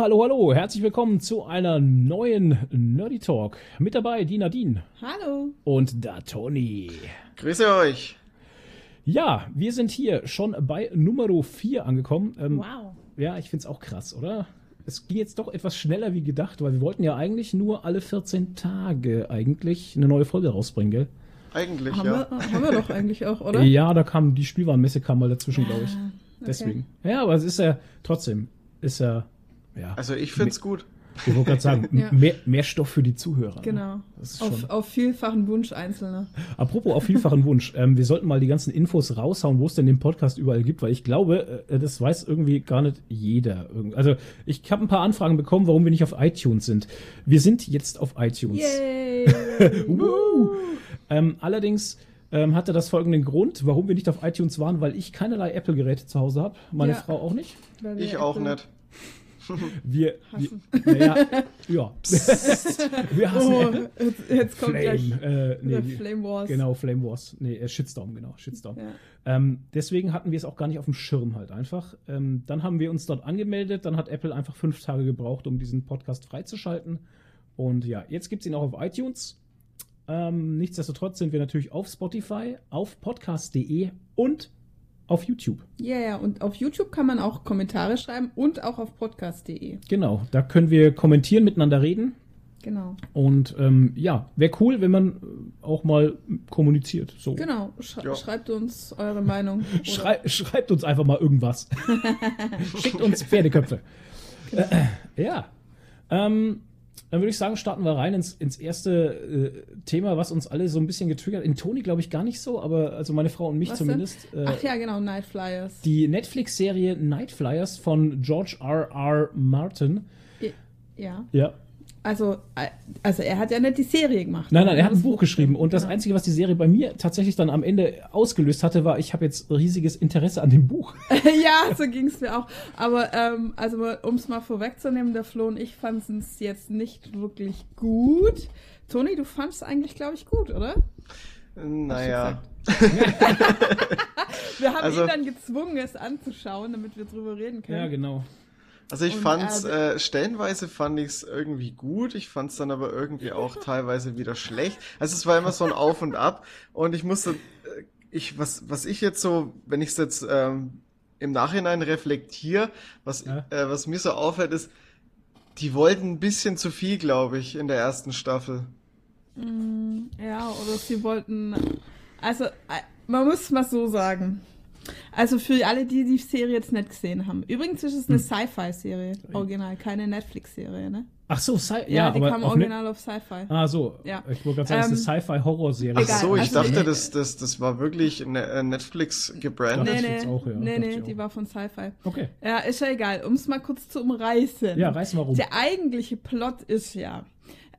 hallo, hallo. Herzlich willkommen zu einer neuen Nerdy Talk. Mit dabei die Nadine. Hallo. Und da Toni. Grüße euch. Ja, wir sind hier schon bei Nummer 4 angekommen. Ähm, wow. Ja, ich finde es auch krass, oder? Es ging jetzt doch etwas schneller wie gedacht, weil wir wollten ja eigentlich nur alle 14 Tage eigentlich eine neue Folge rausbringen, gell? Eigentlich, haben ja. Wir, haben wir doch eigentlich auch, oder? Ja, da kam die Spielwarenmesse kam mal dazwischen, glaube ich. Okay. Deswegen. Ja, aber es ist ja trotzdem, ist ja, ja. Also ich finde es gut. Ich wollte gerade sagen, ja. mehr, mehr Stoff für die Zuhörer. Ne? Genau. Auf, auf, vielfachen Wunsch Einzelner. Apropos auf vielfachen Wunsch, ähm, wir sollten mal die ganzen Infos raushauen, wo es denn den Podcast überall gibt, weil ich glaube, äh, das weiß irgendwie gar nicht jeder. Also ich habe ein paar Anfragen bekommen, warum wir nicht auf iTunes sind. Wir sind jetzt auf iTunes. Yay! ähm, allerdings ähm, hatte das folgenden Grund, warum wir nicht auf iTunes waren, weil ich keinerlei Apple-Geräte zu Hause habe. Meine ja. Frau auch nicht. Ich auch nicht. Wir, wir naja, ja. wir hassen oh, jetzt, jetzt kommt Flame, gleich äh, nee, Flame Wars. Genau, Flame Wars. Nee, äh, Shitstorm, genau, Shitstorm. Ja. Ähm, deswegen hatten wir es auch gar nicht auf dem Schirm halt einfach. Ähm, dann haben wir uns dort angemeldet, dann hat Apple einfach fünf Tage gebraucht, um diesen Podcast freizuschalten. Und ja, jetzt gibt es ihn auch auf iTunes. Ähm, nichtsdestotrotz sind wir natürlich auf Spotify, auf podcast.de und auf YouTube. Ja, yeah, ja, und auf YouTube kann man auch Kommentare schreiben und auch auf podcast.de. Genau, da können wir kommentieren, miteinander reden. Genau. Und ähm, ja, wäre cool, wenn man auch mal kommuniziert. So. Genau, Sch ja. schreibt uns eure Meinung. Schrei schreibt uns einfach mal irgendwas. Schickt uns Pferdeköpfe. Genau. Äh, ja. Ähm, dann würde ich sagen, starten wir rein ins, ins erste äh, Thema, was uns alle so ein bisschen getriggert. In Toni glaube ich gar nicht so, aber also meine Frau und mich was zumindest. Äh, Ach ja, genau, Night Flyers. Die Netflix-Serie Night Flyers von George R. R. Martin. Ja. Ja. Also, also er hat ja nicht die Serie gemacht. Nein, nein, er hat ein Buch geschrieben. Und das Einzige, was die Serie bei mir tatsächlich dann am Ende ausgelöst hatte, war, ich habe jetzt riesiges Interesse an dem Buch. ja, so ging es mir auch. Aber ähm, also um es mal vorwegzunehmen, der Flo und ich fanden es jetzt nicht wirklich gut. Toni, du fandest es eigentlich, glaube ich, gut, oder? Naja. wir haben also, ihn dann gezwungen, es anzuschauen, damit wir drüber reden können. Ja, genau. Also ich fand es, äh, stellenweise fand ich es irgendwie gut, ich fand es dann aber irgendwie auch teilweise wieder schlecht. Also es war immer so ein Auf und Ab und ich musste, äh, ich, was, was ich jetzt so, wenn ich es jetzt ähm, im Nachhinein reflektiere, was, ja. äh, was mir so auffällt, ist, die wollten ein bisschen zu viel, glaube ich, in der ersten Staffel. Mm, ja, oder sie wollten, also äh, man muss mal so sagen, also für alle, die die Serie jetzt nicht gesehen haben. Übrigens ist es eine hm. Sci-Fi-Serie, original, keine Netflix-Serie, ne? Ach so, Sci ja, ja, die aber kam original auf Sci-Fi. Ah, so. Ja. Ich wollte gerade sagen, ähm, es ist eine ähm, Sci-Fi-Horror-Serie. Ach so, ich also, dachte, das, das, das war wirklich ne, äh, Netflix gebrandet. Nee, nee, auch, ja. nee, nee die war von Sci-Fi. Okay. Ja, ist ja egal. Um es mal kurz zu umreißen. Ja, reißen wir rum. Der eigentliche Plot ist ja,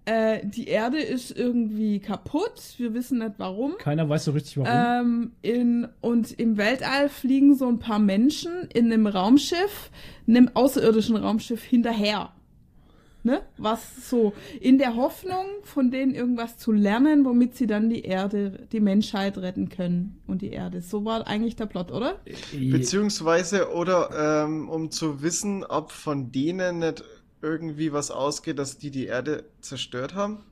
äh, die Erde ist irgendwie kaputt. Wir wissen nicht warum. Keiner weiß so richtig warum. Ähm, in, und im Weltall fliegen so ein paar Menschen in einem Raumschiff, einem außerirdischen Raumschiff hinterher. Ne? Was so in der Hoffnung, von denen irgendwas zu lernen, womit sie dann die Erde, die Menschheit retten können und die Erde. So war eigentlich der Plot, oder? Beziehungsweise, oder ähm, um zu wissen, ob von denen nicht irgendwie was ausgeht, dass die die Erde zerstört haben?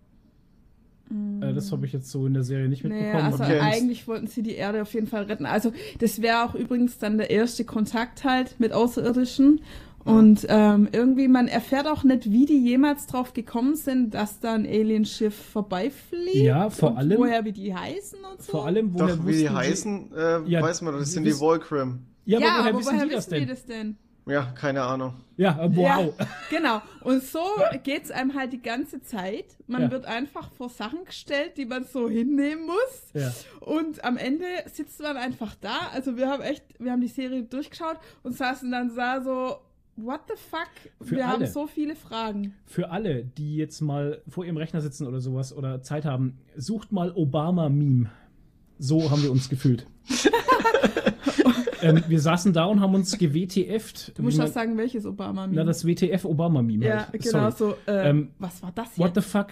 Äh, das habe ich jetzt so in der Serie nicht mitbekommen. Naja, also okay. eigentlich wollten sie die Erde auf jeden Fall retten. Also das wäre auch übrigens dann der erste Kontakt halt mit Außerirdischen. Und ähm, irgendwie, man erfährt auch nicht, wie die jemals drauf gekommen sind, dass da ein Alienschiff vorbeifliegt. Ja, vor allem. Woher, wie die heißen und so. Vor allem, woher Doch, wie die heißen, äh, ja, weiß man, das sind die Volcrim. Ja, ja, aber woher, aber wissen, woher die wissen die das denn? Ja, keine Ahnung. Ja, äh, wow. Ja, genau. Und so geht's einem halt die ganze Zeit. Man ja. wird einfach vor Sachen gestellt, die man so hinnehmen muss. Ja. Und am Ende sitzt man einfach da. Also wir haben echt, wir haben die Serie durchgeschaut und saßen dann da so, what the fuck? Für wir alle. haben so viele Fragen. Für alle, die jetzt mal vor ihrem Rechner sitzen oder sowas oder Zeit haben, sucht mal Obama-Meme. So haben wir uns gefühlt. ähm, wir saßen da und haben uns gewTFt. Du musst auch sagen, welches Obama-Meme. Na, das WTF-Obama-Meme. Ja, halt. genau Sorry. so. Äh, ähm, was war das jetzt? What the fuck?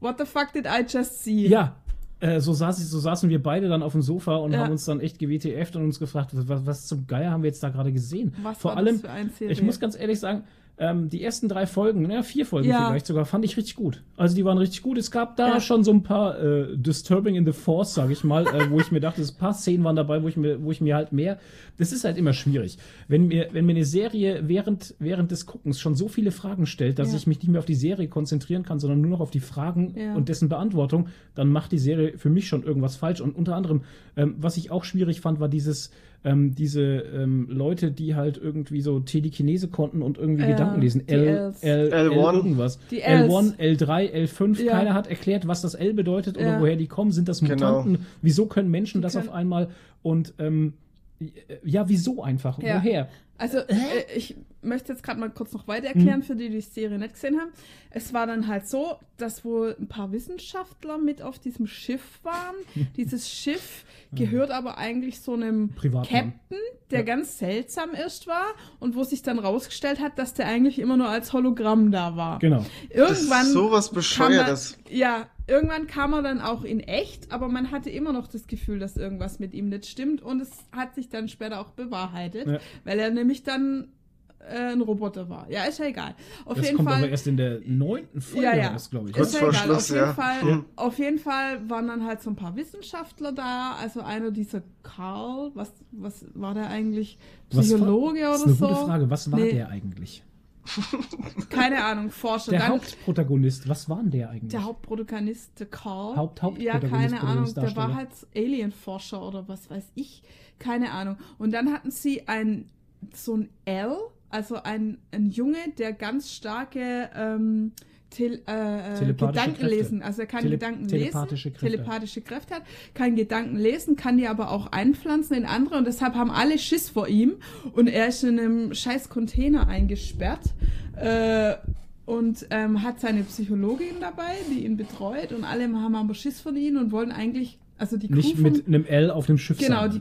What the fuck did I just see? Ja, äh, so, saß ich, so saßen wir beide dann auf dem Sofa und ja. haben uns dann echt gewTFt und uns gefragt, was, was zum Geier haben wir jetzt da gerade gesehen? Was Vor allem, ich muss ganz ehrlich sagen, ähm, die ersten drei Folgen, ja, vier Folgen ja. vielleicht sogar, fand ich richtig gut. Also die waren richtig gut. Es gab da ja. schon so ein paar äh, Disturbing in the Force, sag ich mal, äh, wo ich mir dachte, ein paar Szenen waren dabei, wo ich mir, wo ich mir halt mehr. Das ist halt immer schwierig. Wenn mir, wenn mir eine Serie während, während des Guckens schon so viele Fragen stellt, dass ja. ich mich nicht mehr auf die Serie konzentrieren kann, sondern nur noch auf die Fragen und dessen Beantwortung, dann macht die Serie für mich schon irgendwas falsch. Und unter anderem, ähm, was ich auch schwierig fand, war dieses ähm, diese ähm, Leute, die halt irgendwie so Telekinese konnten und irgendwie ja, Gedanken lesen. L, L, L, L, irgendwas. Die L1, L3, L5. Ja. Keiner hat erklärt, was das L bedeutet oder ja. woher die kommen. Sind das genau. Mutanten? Genau. Wieso können Menschen die das können... auf einmal? Und ähm, ja, wieso einfach? Woher? Also, äh, ich möchte jetzt gerade mal kurz noch weiter erklären, mhm. für die, die die Serie nicht gesehen haben. Es war dann halt so, dass wohl ein paar Wissenschaftler mit auf diesem Schiff waren. Dieses Schiff gehört aber eigentlich so einem Privatmann. Captain, der ja. ganz seltsam erst war und wo sich dann rausgestellt hat, dass der eigentlich immer nur als Hologramm da war. Genau. Irgendwann. Das sowas bescheuertes. Ja, irgendwann kam er dann auch in echt, aber man hatte immer noch das Gefühl, dass irgendwas mit ihm nicht stimmt und es hat sich dann später auch bewahrheitet, ja. weil er nämlich dann äh, ein Roboter war. Ja, ist ja egal. Auf das jeden kommt Fall, aber erst in der neunten Folge ja, ja. glaube ich. Ist ja vor Schluss, auf jeden, ja. Fall, ja. auf jeden Fall waren dann halt so ein paar Wissenschaftler da. Also einer dieser Karl, was, was war der eigentlich? Psychologe war, oder so? Das ist eine gute Frage. Was war nee. der eigentlich? Keine Ahnung, Forscher. Der dann, Hauptprotagonist, was war denn der eigentlich? Der Hauptprotagonist, der Carl. Haupt, ja, keine Ahnung, der war halt Alien-Forscher oder was weiß ich. Keine Ahnung. Und dann hatten sie ein so ein L, also ein, ein Junge, der ganz starke ähm, Tel, äh, äh Gedanken Kräfte. lesen. Also er kann Tele Gedanken telepathische lesen, Kräfte. telepathische Kräfte hat, kann Gedanken lesen, kann die aber auch einpflanzen in andere und deshalb haben alle Schiss vor ihm und er ist in einem scheiß Container eingesperrt. Äh, und ähm, hat seine Psychologin dabei, die ihn betreut und alle haben aber Schiss von ihm und wollen eigentlich, also die Crew Nicht mit einem L auf dem Schiff Genau, sein. die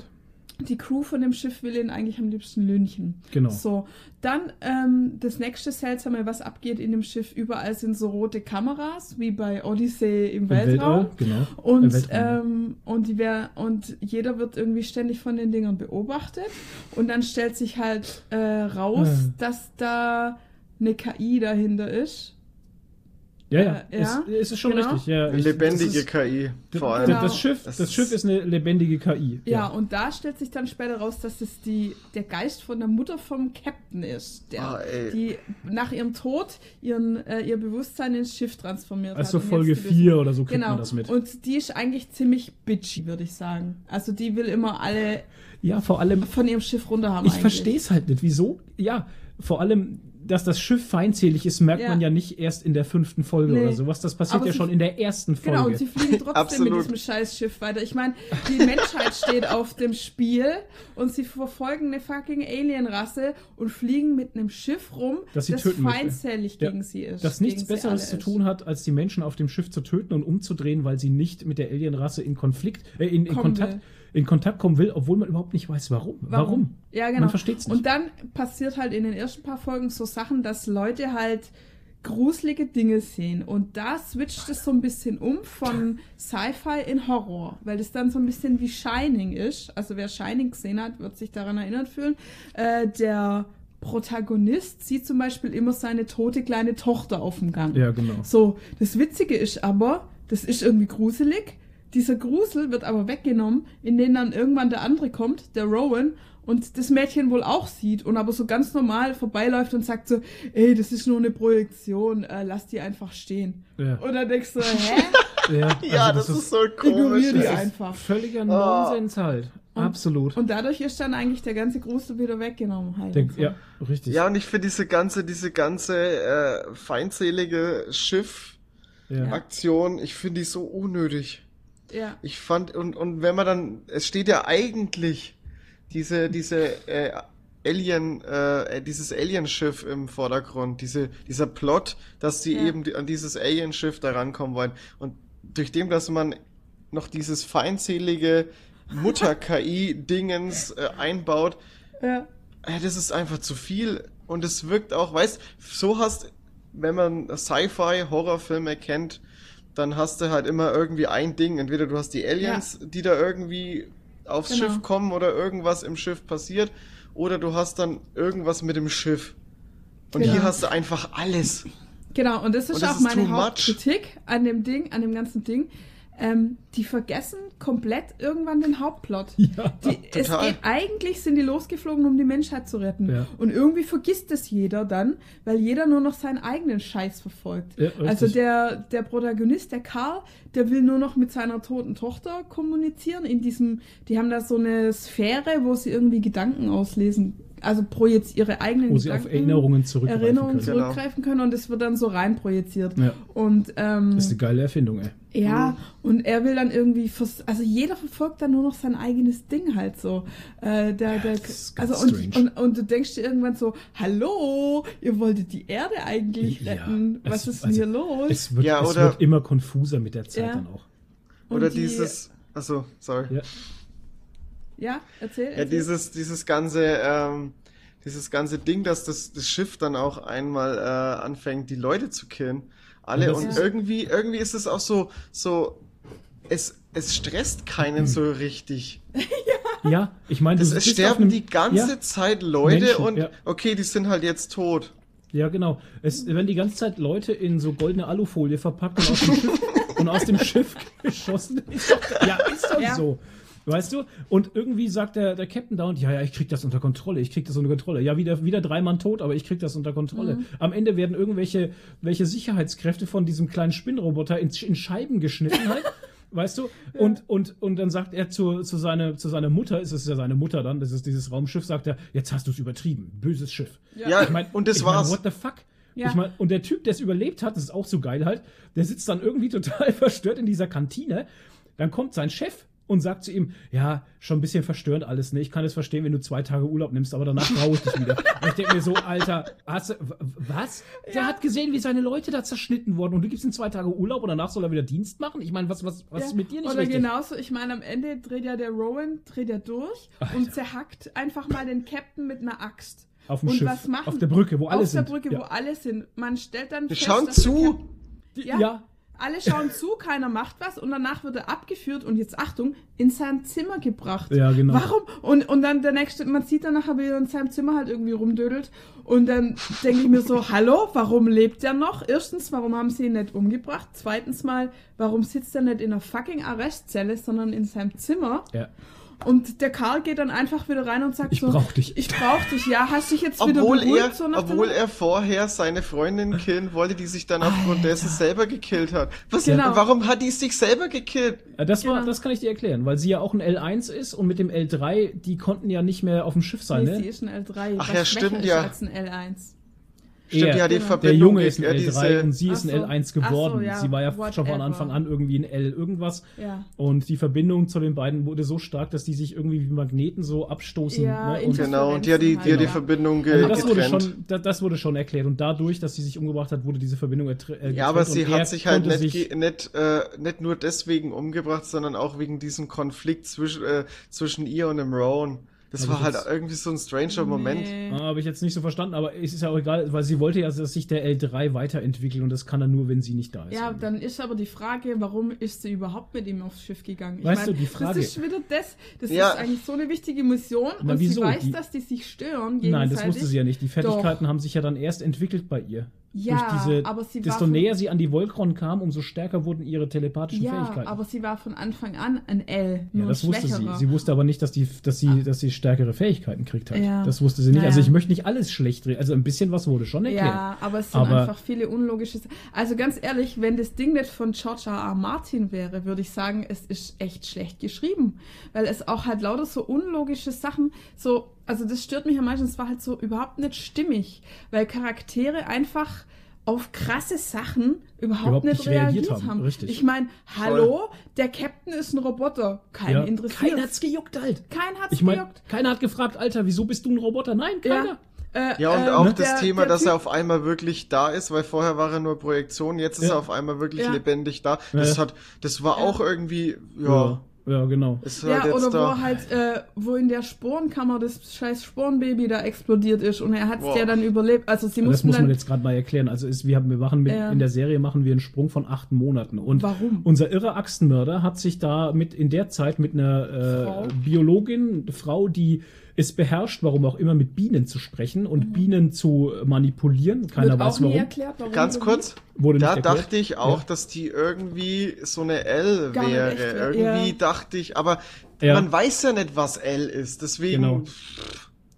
die Crew von dem Schiff will ihn eigentlich am liebsten lünchen. Genau. So, dann ähm, das nächste Seltsame, was abgeht in dem Schiff, überall sind so rote Kameras, wie bei Odyssey im, Im Weltraum. Weltall, genau. Und, Weltraum. Ähm, und, die wär, und jeder wird irgendwie ständig von den Dingern beobachtet. Und dann stellt sich halt äh, raus, ja. dass da eine KI dahinter ist ja, ja, äh, ja. Es, es, ist schon genau. richtig. Ja, ich, lebendige ist, KI vor allem. Genau. Das, Schiff, das, das, Schiff ist eine lebendige KI. Ja, ja, und da stellt sich dann später raus, dass es die, der Geist von der Mutter vom Captain ist, der, ah, die nach ihrem Tod ihren, äh, ihr Bewusstsein ins Schiff transformiert also hat. Also Folge 4 oder so kriegt genau. man das mit. Und die ist eigentlich ziemlich bitchy, würde ich sagen. Also die will immer alle ja, vor allem von ihrem Schiff runter haben. Ich verstehe es halt nicht. Wieso? Ja, vor allem dass das Schiff feindselig ist, merkt ja. man ja nicht erst in der fünften Folge nee. oder sowas. Das passiert Aber ja schon in der ersten Folge. Genau, und sie fliegen trotzdem mit diesem Scheißschiff weiter. Ich meine, die Menschheit steht auf dem Spiel und sie verfolgen eine fucking Alienrasse und fliegen mit einem Schiff rum, das, das feindselig gegen ja, sie ist. Das nichts Besseres zu tun hat, als die Menschen auf dem Schiff zu töten und umzudrehen, weil sie nicht mit der Alienrasse in Konflikt, äh, in, in Kontakt. Will in Kontakt kommen will, obwohl man überhaupt nicht weiß, warum. Warum? warum? Ja, genau. Man versteht es nicht. Und dann passiert halt in den ersten paar Folgen so Sachen, dass Leute halt gruselige Dinge sehen. Und da switcht es so ein bisschen um von Sci-Fi in Horror, weil es dann so ein bisschen wie Shining ist. Also wer Shining gesehen hat, wird sich daran erinnert fühlen. Äh, der Protagonist sieht zum Beispiel immer seine tote kleine Tochter auf dem Gang. Ja, genau. So, das Witzige ist aber, das ist irgendwie gruselig, dieser Grusel wird aber weggenommen, indem dann irgendwann der andere kommt, der Rowan, und das Mädchen wohl auch sieht und aber so ganz normal vorbeiläuft und sagt so, ey, das ist nur eine Projektion, äh, lass die einfach stehen. Ja. Und dann denkst du, hä? Ja, also ja das, das, ist so komisch. Ignorier die einfach. Völliger Nonsens oh. halt. Und, Absolut. Und dadurch ist dann eigentlich der ganze Grusel wieder weggenommen halt. Der, ja, richtig. Ja, und ich finde diese ganze, diese ganze äh, feindselige Schiff-Aktion, ja. ich finde die so unnötig. Ja. Ich fand, und, und wenn man dann, es steht ja eigentlich diese, diese äh, Alien, äh, dieses Alienschiff im Vordergrund, diese, dieser Plot, dass sie ja. eben an dieses Alienschiff da rankommen wollen. Und durch dem, dass man noch dieses feindselige Mutter-KI-Dingens äh, einbaut, ja. äh, das ist einfach zu viel. Und es wirkt auch, weißt, so hast, wenn man Sci-Fi-Horrorfilme kennt, dann hast du halt immer irgendwie ein Ding. Entweder du hast die Aliens, ja. die da irgendwie aufs genau. Schiff kommen oder irgendwas im Schiff passiert, oder du hast dann irgendwas mit dem Schiff. Und genau. hier hast du einfach alles. Genau, und das ist und das auch ist meine Hauptkritik an dem Ding, an dem ganzen Ding. Ähm, die vergessen komplett irgendwann den Hauptplot. Ja, die, es geht, eigentlich sind die losgeflogen, um die Menschheit zu retten. Ja. Und irgendwie vergisst es jeder dann, weil jeder nur noch seinen eigenen Scheiß verfolgt. Ja, also der, der Protagonist, der Karl, der will nur noch mit seiner toten Tochter kommunizieren. In diesem, die haben da so eine Sphäre, wo sie irgendwie Gedanken auslesen also projiziert ihre eigenen Wo Gedanken, sie auf Erinnerungen zurückgreifen Erinnerungen können. zurückgreifen können und es wird dann so rein projiziert. Ja. Und, ähm, das ist eine geile Erfindung, ey. Ja, mhm. und er will dann irgendwie, also jeder verfolgt dann nur noch sein eigenes Ding halt so. Äh, der, der, also und, und, und, du denkst dir irgendwann so, hallo, ihr wolltet die Erde eigentlich retten. Ja, Was es, ist denn also, hier los? Es wird, ja, oder, es wird immer konfuser mit der Zeit ja. dann auch. Oder die, dieses, achso, sorry. Ja. Ja, erzähl. erzähl. Ja, dieses, dieses ganze, ähm, dieses ganze Ding, dass das, das Schiff dann auch einmal äh, anfängt, die Leute zu killen. Alle. Und ja. irgendwie, irgendwie ist es auch so, so, es, es stresst keinen so richtig. ja. ja, ich meine, es sterben einem, die ganze ja, Zeit Leute Menschen, und okay, die sind halt jetzt tot. Ja, genau. Es werden die ganze Zeit Leute in so goldene Alufolie verpackt und aus dem Schiff, und aus dem Schiff geschossen. Ist doch, ja, ist doch so. Weißt du? Und irgendwie sagt der, der Captain da und ja, ja, ich krieg das unter Kontrolle, ich krieg das unter Kontrolle. Ja, wieder, wieder drei Mann tot, aber ich krieg das unter Kontrolle. Mhm. Am Ende werden irgendwelche welche Sicherheitskräfte von diesem kleinen Spinnroboter in, in Scheiben geschnitten halt. weißt du? Ja. Und, und, und dann sagt er zu, zu, seine, zu seiner Mutter, ist es ja seine Mutter dann, das ist dieses Raumschiff, sagt er, jetzt hast du es übertrieben, böses Schiff. Ja, ja ich mein, und das war's. Mein, what the fuck? Ja. Ich mein, und der Typ, der es überlebt hat, das ist auch so geil halt, der sitzt dann irgendwie total verstört in dieser Kantine. Dann kommt sein Chef und sagt zu ihm, ja, schon ein bisschen verstörend alles, ne? Ich kann es verstehen, wenn du zwei Tage Urlaub nimmst, aber danach brauche ich dich wieder. und ich denke mir so, Alter, hast du, was? Ja. Der hat gesehen, wie seine Leute da zerschnitten wurden und du gibst ihm zwei Tage Urlaub und danach soll er wieder Dienst machen? Ich meine, was, was, was ja. ist mit dir nicht Oder richtig? genauso, ich meine, am Ende dreht ja der Rowan, dreht ja durch Alter. und zerhackt einfach mal den Captain mit einer Axt. Auf dem und Schiff, was machen, auf der Brücke, wo alle sind. Auf der Brücke, ja. wo alle sind. Man stellt dann Wir fest, schauen zu. Ja, ja, alle schauen zu, keiner macht was und danach wird er abgeführt und jetzt Achtung, in sein Zimmer gebracht. Ja, genau. Warum? Und, und dann der nächste, man sieht dann nachher, wie er in seinem Zimmer halt irgendwie rumdödelt und dann denke ich mir so, hallo, warum lebt er noch? Erstens, warum haben sie ihn nicht umgebracht? Zweitens mal, warum sitzt er nicht in einer fucking Arrestzelle, sondern in seinem Zimmer? Ja. Und der Karl geht dann einfach wieder rein und sagt ich so, brauch dich. Ich brauch dich, ja, hast dich jetzt obwohl wieder er, so Obwohl er vorher seine Freundin killen wollte, die sich dann aufgrund dessen selber gekillt hat. Was, genau. Warum hat die sich selber gekillt? Das, war, genau. das kann ich dir erklären, weil sie ja auch ein L1 ist und mit dem L3, die konnten ja nicht mehr auf dem Schiff sein, nee, ne? sie ist ein L3. Ach ja, stimmt ja. Als ein L1. Stimmt, er, ja, die Verbindung. Der Junge ist ein L3 diese... und sie ist ein L1 geworden. So, ja. Sie war ja Whatever. schon von Anfang an irgendwie ein L irgendwas. Ja. Und die Verbindung zu den beiden wurde so stark, dass die sich irgendwie wie Magneten so abstoßen. Ja, ne? und genau, und die hat die, die, die Verbindung ge also das Wurde schon, das, das, wurde schon erklärt. Und dadurch, dass sie sich umgebracht hat, wurde diese Verbindung erklärt. Äh, ja, aber sie hat sich halt nicht, sich nicht, äh, nicht nur deswegen umgebracht, sondern auch wegen diesem Konflikt zwischen, äh, zwischen ihr und dem Rowan. Das war halt irgendwie so ein stranger Moment. Nee. Ah, Habe ich jetzt nicht so verstanden, aber es ist ja auch egal, weil sie wollte ja, dass sich der L3 weiterentwickelt und das kann er nur, wenn sie nicht da ist. Ja, dann ist aber die Frage, warum ist sie überhaupt mit ihm aufs Schiff gegangen? Ich weißt mein, du, die Frage. Das ist wieder das. Das ja. ist eigentlich so eine wichtige Mission Na, und wieso? sie weiß, die, dass die sich stören. Nein, das wusste sie ja nicht. Die Fertigkeiten Doch. haben sich ja dann erst entwickelt bei ihr. Ja, diese, aber sie desto näher sie an die Volkron kam, umso stärker wurden ihre telepathischen ja, Fähigkeiten. aber sie war von Anfang an ein L. ja, das wusste sie. Sie wusste aber nicht, dass, die, dass, sie, ah. dass sie stärkere Fähigkeiten kriegt hat. Ja. Das wusste sie nicht. Ja, also ich möchte nicht alles schlecht reden. Also ein bisschen was wurde schon erklärt. Ja, aber es sind aber einfach viele unlogische. Also ganz ehrlich, wenn das Ding nicht von George R. R. Martin wäre, würde ich sagen, es ist echt schlecht geschrieben. Weil es auch halt lauter so unlogische Sachen, so also das stört mich am meisten, es war halt so überhaupt nicht stimmig, weil Charaktere einfach auf krasse Sachen überhaupt, überhaupt nicht, nicht, reagiert, reagiert haben. haben. Richtig. Ich meine, hallo, der Captain ist ein Roboter. Kein ja. interessiert. Keiner hat's gejuckt halt. Kein hat's ich mein, gejuckt. Keiner hat gefragt, Alter, wieso bist du ein Roboter? Nein, keiner. Ja. Äh, ja, und äh, auch ne? das der, Thema, der dass er auf einmal wirklich da ist, weil vorher war er nur Projektion, jetzt ist ja. er auf einmal wirklich ja. lebendig da. Das hat, das war auch irgendwie, ja. Ja, genau. ja, halt oder da. wo halt, äh, wo in der Sporenkammer das scheiß Sporenbaby da explodiert ist und er hat es ja dann überlebt. Also sie mussten Das muss man jetzt gerade mal erklären. Also ist, wir, haben, wir machen mit, ja. in der Serie machen wir einen Sprung von acht Monaten. Und Warum? unser irre Axtenmörder hat sich da mit in der Zeit mit einer äh, Biologin, Frau, die ist beherrscht, warum auch immer, mit Bienen zu sprechen und mhm. Bienen zu manipulieren. Keiner Wird weiß auch warum. Erklärt, warum. Ganz kurz, da dachte ich auch, ja. dass die irgendwie so eine L Gar wäre. Irgendwie ja. dachte ich, aber ja. man weiß ja nicht, was L ist, deswegen. Genau.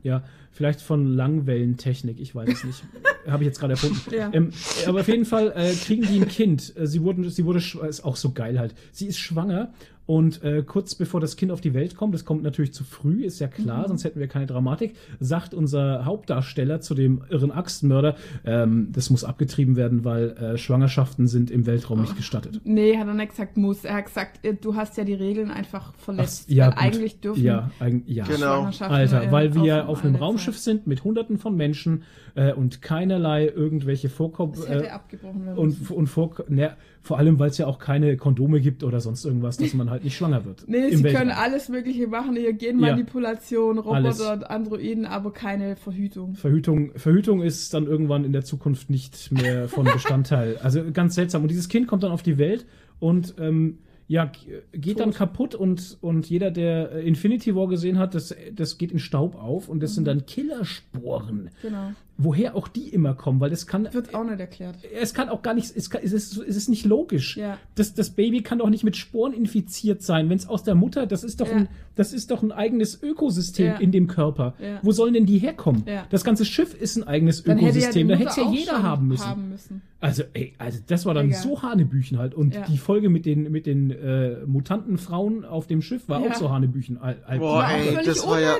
Ja, vielleicht von Langwellentechnik, ich weiß es nicht. Habe ich jetzt gerade erfunden. Ja. Ähm, aber auf jeden Fall äh, kriegen die ein Kind. Äh, sie wurden, sie wurde, ist auch so geil halt. Sie ist schwanger und äh, kurz bevor das Kind auf die Welt kommt, das kommt natürlich zu früh, ist ja klar, mhm. sonst hätten wir keine Dramatik, sagt unser Hauptdarsteller zu dem irren Axtmörder, ähm, das muss abgetrieben werden, weil äh, Schwangerschaften sind im Weltraum oh. nicht gestattet. Nee, hat er nicht gesagt, muss. Er hat gesagt, äh, du hast ja die Regeln einfach verletzt. Ach, ja, weil eigentlich dürfen ja, eig ja. Genau. Alter, weil wir auf einem Raumschiff Zeit. sind mit hunderten von Menschen äh, und keinerlei irgendwelche Vorkommen. Das hätte äh, abgebrochen werden und, und vor, ne, vor allem, weil es ja auch keine Kondome gibt oder sonst irgendwas, dass man halt nicht schwanger wird. Nee, sie Weltraum. können alles Mögliche machen, hier Genmanipulation, ja, Roboter und Androiden, aber keine Verhütung. Verhütung. Verhütung ist dann irgendwann in der Zukunft nicht mehr von Bestandteil. also ganz seltsam. Und dieses Kind kommt dann auf die Welt und ähm, ja, geht Tot. dann kaputt und, und jeder, der Infinity War gesehen hat, das, das geht in Staub auf und das mhm. sind dann Killersporen. Genau woher auch die immer kommen, weil das kann. Wird auch nicht erklärt. Es kann auch gar nicht, es, kann, es, ist, es ist nicht logisch. Ja. Das, das Baby kann doch nicht mit Sporen infiziert sein, wenn es aus der Mutter, das ist doch, ja. ein, das ist doch ein eigenes Ökosystem ja. in dem Körper. Wo sollen denn die herkommen? Das ganze Schiff ist ein eigenes dann Ökosystem, da hätte es ja jeder haben müssen. haben müssen. Also, ey, also das war dann Egal. so Hanebüchen halt. Und die Folge mit den, mit den äh, mutanten Frauen auf dem Schiff war auch so Hanebüchen. Boah, ey, das war ja.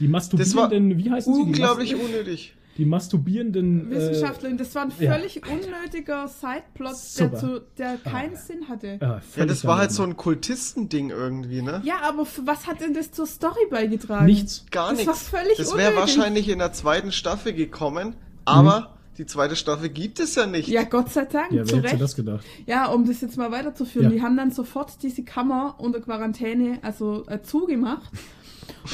Die masturbierenden, wie heißen sie? Unglaublich unnötig die masturbierenden äh, Wissenschaftlerin. Das war ein völlig ja. unnötiger Sideplot, der, zu, der keinen ah. Sinn hatte. Ja, ja das war halt so ein Kultistending irgendwie, ne? Ja, aber was hat denn das zur Story beigetragen? Nichts. Gar nichts. Das war völlig Das wäre wahrscheinlich in der zweiten Staffel gekommen, aber. Mhm. Die zweite Staffel gibt es ja nicht. Ja, Gott sei Dank. Ja, wer hätte das gedacht? Ja, um das jetzt mal weiterzuführen. Ja. Die haben dann sofort diese Kammer unter Quarantäne, also äh, zugemacht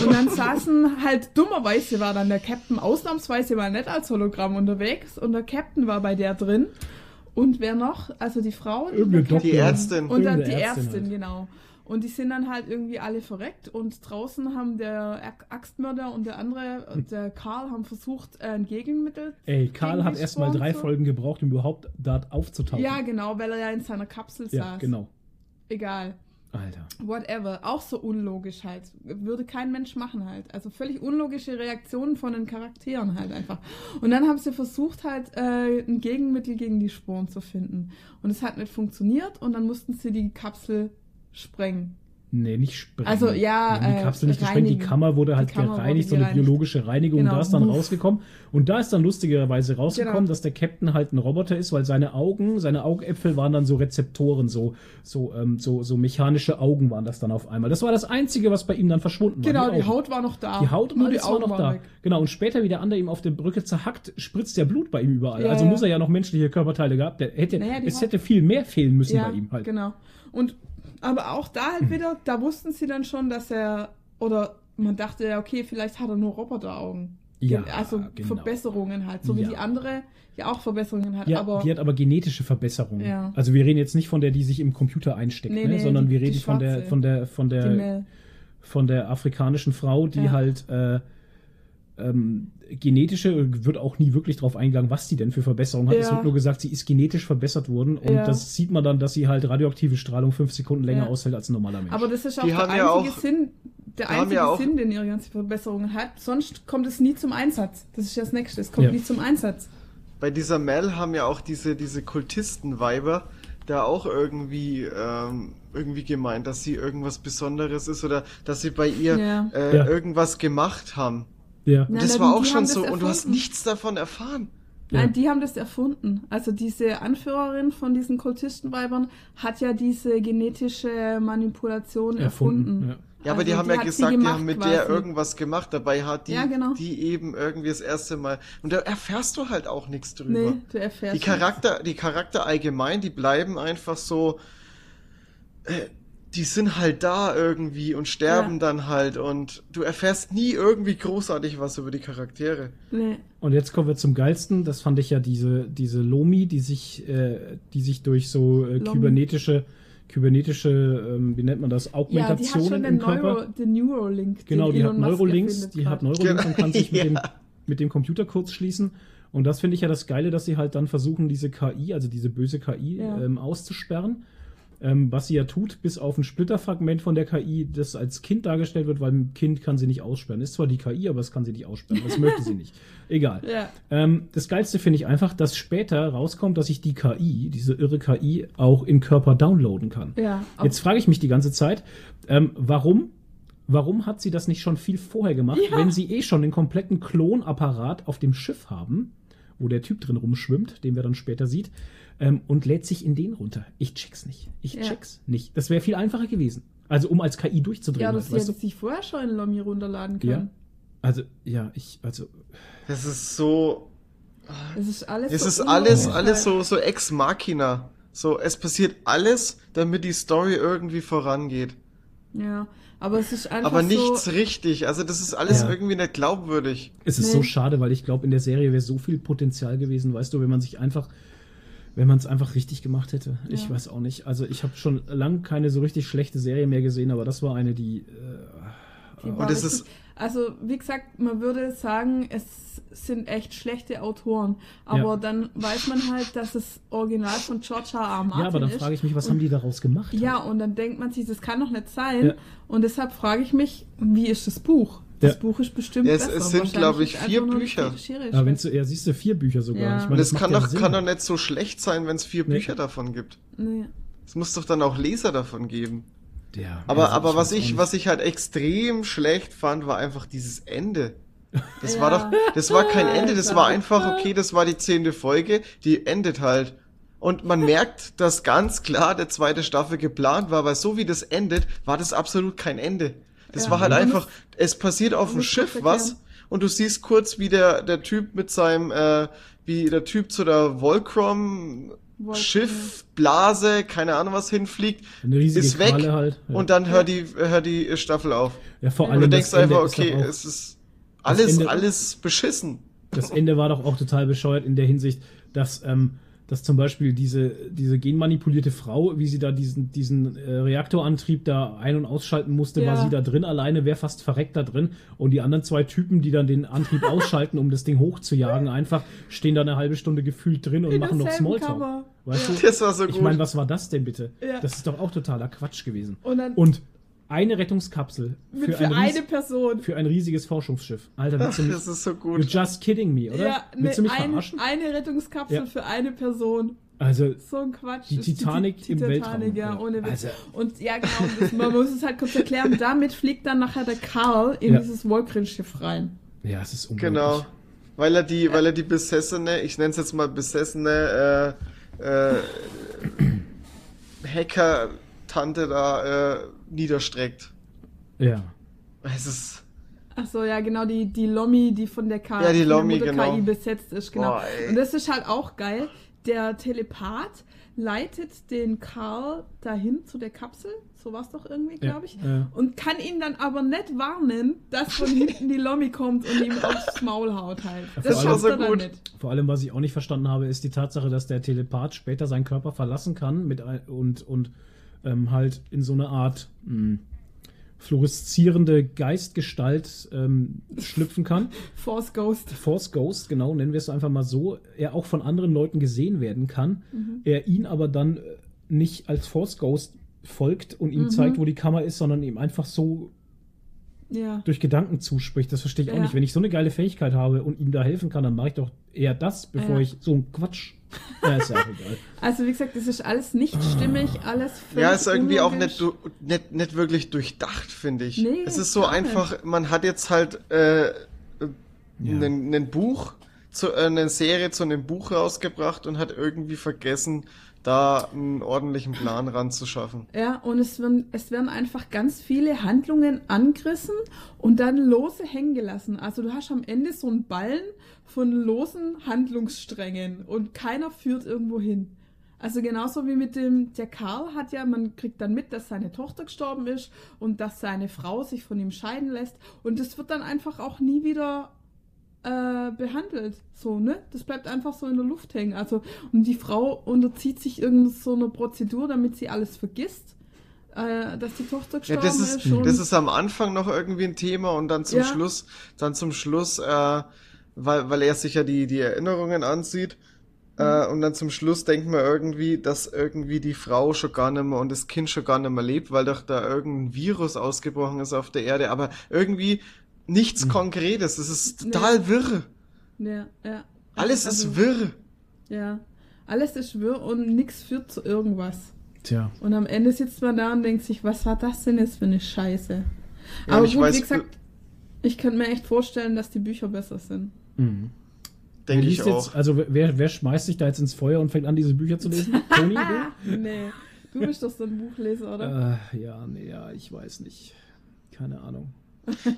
und dann saßen halt dummerweise war dann der Captain ausnahmsweise mal nicht als Hologramm unterwegs und der Captain war bei der drin. Und wer noch? Also die Frau. Die, die Ärztin. Und dann die Ärztin, Ärztin halt. genau. Und die sind dann halt irgendwie alle verreckt und draußen haben der Axtmörder und der andere, hm. der Karl, haben versucht, ein Gegenmittel. Ey, Karl hat erstmal drei Folgen gebraucht, um überhaupt dort aufzutauchen. Ja, genau, weil er ja in seiner Kapsel ja, saß. genau. Egal. Alter. Whatever. Auch so unlogisch halt. Würde kein Mensch machen halt. Also völlig unlogische Reaktionen von den Charakteren halt einfach. Und dann haben sie versucht halt äh, ein Gegenmittel gegen die Sporen zu finden. Und es hat nicht funktioniert und dann mussten sie die Kapsel sprengen. Nee, nicht sprengen. Also ja, die Kapsel nicht gesprengt, die Kammer wurde halt Kammer gereinigt, wurde so eine biologische Reinigung, genau. da ist dann Uff. rausgekommen. Und da ist dann lustigerweise rausgekommen, genau. dass der Captain halt ein Roboter ist, weil seine Augen, seine Augäpfel waren dann so Rezeptoren, so, so, ähm, so, so mechanische Augen waren das dann auf einmal. Das war das Einzige, was bei ihm dann verschwunden war. Genau, die, die Haut war noch da. Die Haut Nur die war noch da. Weg. Genau, und später, wie der andere ihm auf der Brücke zerhackt, spritzt der Blut bei ihm überall. Ja, also ja. muss er ja noch menschliche Körperteile gehabt. Der hätte, naja, es Haut. hätte viel mehr fehlen müssen ja, bei ihm halt. Genau. Und aber auch da halt wieder, da wussten sie dann schon, dass er, oder man dachte ja, okay, vielleicht hat er nur Roboteraugen. Ja, also genau. Verbesserungen halt, so wie die andere ja auch Verbesserungen hat. Ja, aber die hat aber genetische Verbesserungen. Ja. Also wir reden jetzt nicht von der, die sich im Computer einsteckt, nee, ne? nee, sondern die, wir reden von der, von der, von der, von der afrikanischen Frau, die ja. halt äh, ähm, genetische, wird auch nie wirklich darauf eingegangen, was die denn für Verbesserungen hat. Ja. Es wird nur gesagt, sie ist genetisch verbessert worden und ja. das sieht man dann, dass sie halt radioaktive Strahlung fünf Sekunden länger ja. aushält als ein normaler Mensch. Aber das ist auch die der einzige auch, Sinn, der einzige Sinn, den ihre ganze Verbesserungen hat. Sonst kommt es nie zum Einsatz. Das ist das Nächste. Es kommt nie zum Einsatz. Bei dieser Mel haben ja auch diese, diese Kultistenweiber da auch irgendwie ähm, irgendwie gemeint, dass sie irgendwas Besonderes ist oder dass sie bei ihr äh, irgendwas gemacht haben. Ja. Und das war auch schon so, und du hast nichts davon erfahren. Nein, die haben das erfunden. Also diese Anführerin von diesen Kultistenweibern hat ja diese genetische Manipulation erfunden. erfunden ja. ja. aber also die haben die ja gesagt, die haben mit quasi. der irgendwas gemacht. Dabei hat die, ja, genau. die eben irgendwie das erste Mal. Und da erfährst du halt auch nichts drüber. Nee, du erfährst die Charakter, nichts. die Charakter allgemein, die bleiben einfach so. Äh, die sind halt da irgendwie und sterben ja. dann halt und du erfährst nie irgendwie großartig was über die Charaktere. Nee. Und jetzt kommen wir zum geilsten. Das fand ich ja diese, diese Lomi, die sich, äh, die sich durch so äh, kybernetische, kybernetische, ähm, wie nennt man das, Augmentationen ja, im Körper. Neuro, den Neuralink. Genau, die hat Neurolinks, die hat Neurolinks und kann sich mit, dem, mit dem Computer kurz schließen. Und das finde ich ja das Geile, dass sie halt dann versuchen, diese KI, also diese böse KI, ja. ähm, auszusperren ähm, was sie ja tut, bis auf ein Splitterfragment von der KI, das als Kind dargestellt wird, weil ein Kind kann sie nicht aussperren. Ist zwar die KI, aber es kann sie nicht aussperren. Das möchte sie nicht. Egal. Ja. Ähm, das Geilste finde ich einfach, dass später rauskommt, dass ich die KI, diese irre KI, auch im Körper downloaden kann. Ja, Jetzt frage ich mich die ganze Zeit, ähm, warum Warum hat sie das nicht schon viel vorher gemacht, ja. wenn sie eh schon den kompletten Klonapparat auf dem Schiff haben, wo der Typ drin rumschwimmt, den wir dann später sieht? Ähm, und lädt sich in den runter. Ich check's nicht. Ich check's ja. nicht. Das wäre viel einfacher gewesen. Also um als KI durchzudrehen. Ja, das halt, hätte sich vorher schon in Lomi runterladen können. Ja. Also, ja, ich, also. Das ist so. Es ist alles, es so ist alles, alles so, so ex machina. So, es passiert alles, damit die Story irgendwie vorangeht. Ja, aber es ist einfach Aber nichts so richtig. Also das ist alles ja. irgendwie nicht glaubwürdig. Es ist nee. so schade, weil ich glaube, in der Serie wäre so viel Potenzial gewesen, weißt du, wenn man sich einfach wenn man es einfach richtig gemacht hätte. Ja. Ich weiß auch nicht. Also ich habe schon lang keine so richtig schlechte Serie mehr gesehen, aber das war eine, die. Äh, die und es ist also wie gesagt, man würde sagen, es sind echt schlechte Autoren, aber ja. dann weiß man halt, dass es Original von George R. R. Martin ist. Ja, aber dann frage ich mich, was und, haben die daraus gemacht? Ja, und dann denkt man sich, das kann doch nicht sein. Ja. Und deshalb frage ich mich, wie ist das Buch? Das ja. Buch ist bestimmt ja, es, besser. Es sind, glaube ich, vier Bücher. Ja, wenn du, ja, siehst du, vier Bücher sogar. Ja. Ich meine, das, das kann, doch, kann doch nicht so schlecht sein, wenn es vier nee. Bücher davon gibt. Nee. Es muss doch dann auch Leser davon geben. Ja, aber aber was ich, was ich halt extrem schlecht fand, war einfach dieses Ende. Das ja. war doch, das war kein Ende, das war einfach, okay, das war die zehnte Folge, die endet halt. Und man merkt, dass ganz klar der zweite Staffel geplant war, weil so wie das endet, war das absolut kein Ende. Das ja, war halt einfach, es passiert auf dem Schiff was und du siehst kurz, wie der, der Typ mit seinem, äh, wie der Typ zu der Volcrom Schiff, Blase, keine Ahnung was hinfliegt, ist weg halt, ja. und dann hört die, hört die Staffel auf. Ja, vor allem. Und du denkst einfach, okay, es ist alles, Ende, alles beschissen. Das Ende war doch auch total bescheuert in der Hinsicht, dass ähm, dass zum Beispiel diese, diese genmanipulierte Frau, wie sie da diesen, diesen äh, Reaktorantrieb da ein- und ausschalten musste, ja. war sie da drin alleine, wäre fast verreckt da drin. Und die anderen zwei Typen, die dann den Antrieb ausschalten, um das Ding hochzujagen, einfach stehen da eine halbe Stunde gefühlt drin und In machen noch Smalltalk. Weißt du? Das war so gut. Ich meine, was war das denn bitte? Ja. Das ist doch auch totaler Quatsch gewesen. Und, dann, und eine Rettungskapsel für, für ein eine Person. Für ein riesiges Forschungsschiff. Alter, Ach, mich, das ist so gut. You're just kidding me, oder? Ja, willst ne, du mich ein, verarschen? Eine Rettungskapsel ja. für eine Person. Also, so ein Quatsch. Die Titanic die, die, die im Titanic, Weltraum. Ja, ohne Witz. Also. Und ja, genau, das, man muss es halt kurz erklären. Damit fliegt dann nachher der Karl in ja. dieses Wolkrin-Schiff rein. Ja, es ist unglaublich. Genau. Weil er die, weil er die besessene, ich nenne es jetzt mal besessene äh, äh, Hacker-Tante da äh, niederstreckt. Ja. Es ist. Ach so, ja, genau, die, die Lommi, die von der, K ja, die Lommi, genau. KI besetzt ist, genau. Boah, und das ist halt auch geil. Der Telepath leitet den Karl dahin zu der Kapsel, so war es doch irgendwie, glaube ich, ja, ja. und kann ihn dann aber nicht warnen, dass von hinten die Lommi kommt und ihm aufs Maul haut halt. Das schafft so er dann nicht. Vor allem, was ich auch nicht verstanden habe, ist die Tatsache, dass der Telepath später seinen Körper verlassen kann mit und, und ähm, halt in so eine Art mh, hm, fluoreszierende Geistgestalt ähm, schlüpfen kann. Force Ghost. Force Ghost, genau, nennen wir es einfach mal so. Er auch von anderen Leuten gesehen werden kann. Mhm. Er ihn aber dann äh, nicht als Force Ghost folgt und ihm mhm. zeigt, wo die Kammer ist, sondern ihm einfach so ja. durch Gedanken zuspricht. Das verstehe ich auch ja. nicht. Wenn ich so eine geile Fähigkeit habe und ihm da helfen kann, dann mache ich doch eher das, bevor ja. ich so einen Quatsch. Ja, ist ja auch egal. Also wie gesagt, das ist alles nicht stimmig, alles völlig Ja, ist irgendwie auch nicht, nicht, nicht wirklich durchdacht, finde ich. Nee, es ist so einfach, nicht. man hat jetzt halt äh, ein Buch, zu, äh, eine Serie zu einem Buch rausgebracht und hat irgendwie vergessen, da einen ordentlichen Plan ranzuschaffen. Ja, und es werden, es werden einfach ganz viele Handlungen angerissen und dann lose hängen gelassen. Also du hast am Ende so einen Ballen von losen Handlungssträngen und keiner führt irgendwo hin. Also genauso wie mit dem, der Karl hat ja, man kriegt dann mit, dass seine Tochter gestorben ist und dass seine Frau sich von ihm scheiden lässt und das wird dann einfach auch nie wieder äh, behandelt. So, ne? Das bleibt einfach so in der Luft hängen. Also, und die Frau unterzieht sich irgend so einer Prozedur, damit sie alles vergisst. Äh, dass die Tochter gestorben ja, das ist, ist. Das ist am Anfang noch irgendwie ein Thema und dann zum ja. Schluss, dann zum Schluss, äh, weil, weil er sich ja die, die Erinnerungen ansieht. Äh, und dann zum Schluss denkt man irgendwie, dass irgendwie die Frau schon gar nicht mehr und das Kind schon gar nicht mehr lebt, weil doch da irgendein Virus ausgebrochen ist auf der Erde. Aber irgendwie nichts mhm. Konkretes. Das ist total ja. wirr. Ja, ja. Alles also, ist wirr. Ja. Alles ist wirr und nichts führt zu irgendwas. Tja. Und am Ende sitzt man da und denkt sich, was war das denn jetzt für eine Scheiße? Ja, Aber gut, weiß, wie gesagt, ich könnte mir echt vorstellen, dass die Bücher besser sind. Mhm. Denke ich auch. Jetzt, also wer, wer schmeißt sich da jetzt ins Feuer und fängt an, diese Bücher zu lesen? Toni, du? nee. Du bist doch so ein Buchleser, oder? Äh, ja, nee, ja, ich weiß nicht. Keine Ahnung.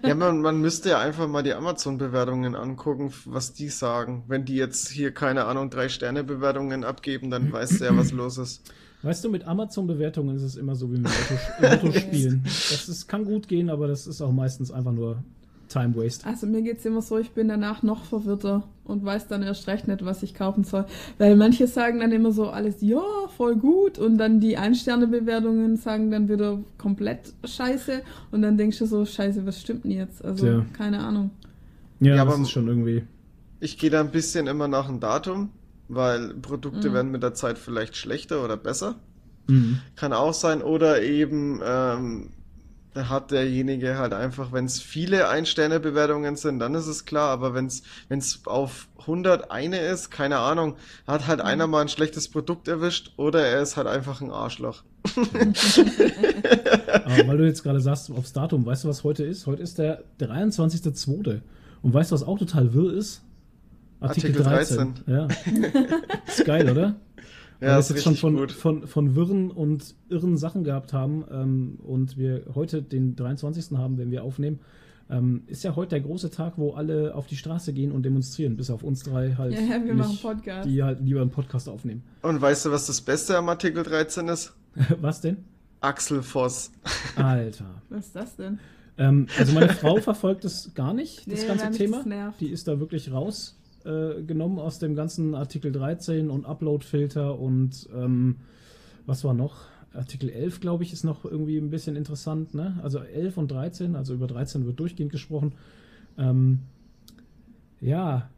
Ja, man, man müsste ja einfach mal die Amazon-Bewertungen angucken, was die sagen. Wenn die jetzt hier, keine Ahnung, drei Sterne-Bewertungen abgeben, dann weißt du ja, was los ist. Weißt du, mit Amazon-Bewertungen ist es immer so wie mit Autospielen. das ist, kann gut gehen, aber das ist auch meistens einfach nur Time Waste. Also mir geht es immer so, ich bin danach noch verwirrter und weiß dann erst recht nicht, was ich kaufen soll. Weil manche sagen dann immer so alles, ja, voll gut und dann die Ein-Sterne-Bewertungen sagen dann wieder komplett scheiße und dann denkst du so, scheiße, was stimmt denn jetzt? Also ja. keine Ahnung. Ja, ja aber ist schon irgendwie. Ich gehe da ein bisschen immer nach dem Datum, weil Produkte mhm. werden mit der Zeit vielleicht schlechter oder besser. Mhm. Kann auch sein. Oder eben ähm, da hat derjenige halt einfach, wenn es viele Ein-Sterne-Bewertungen sind, dann ist es klar, aber wenn es auf 100 eine ist, keine Ahnung, hat halt mhm. einer mal ein schlechtes Produkt erwischt oder er ist halt einfach ein Arschloch. aber weil du jetzt gerade sagst, aufs Datum, weißt du, was heute ist? Heute ist der 23.02. Und weißt du, was auch total wirr ist? Artikel, Artikel 13. 13. Ja. ist geil, oder? Ja, wir das jetzt schon von, von, von wirren und irren Sachen gehabt haben ähm, und wir heute den 23. haben, wenn wir aufnehmen, ähm, ist ja heute der große Tag, wo alle auf die Straße gehen und demonstrieren, bis auf uns drei halt. Ja, ja wir nicht, machen Podcast. Die halt lieber einen Podcast aufnehmen. Und weißt du, was das Beste am Artikel 13 ist? was denn? Axel Voss. Alter. Was ist das denn? Ähm, also meine Frau verfolgt es gar nicht, das nee, ganze Thema. Die ist da wirklich raus äh, genommen aus dem ganzen Artikel 13 und Upload-Filter und ähm, was war noch? Artikel 11, glaube ich, ist noch irgendwie ein bisschen interessant. Ne? Also 11 und 13, also über 13 wird durchgehend gesprochen. Ähm, ja,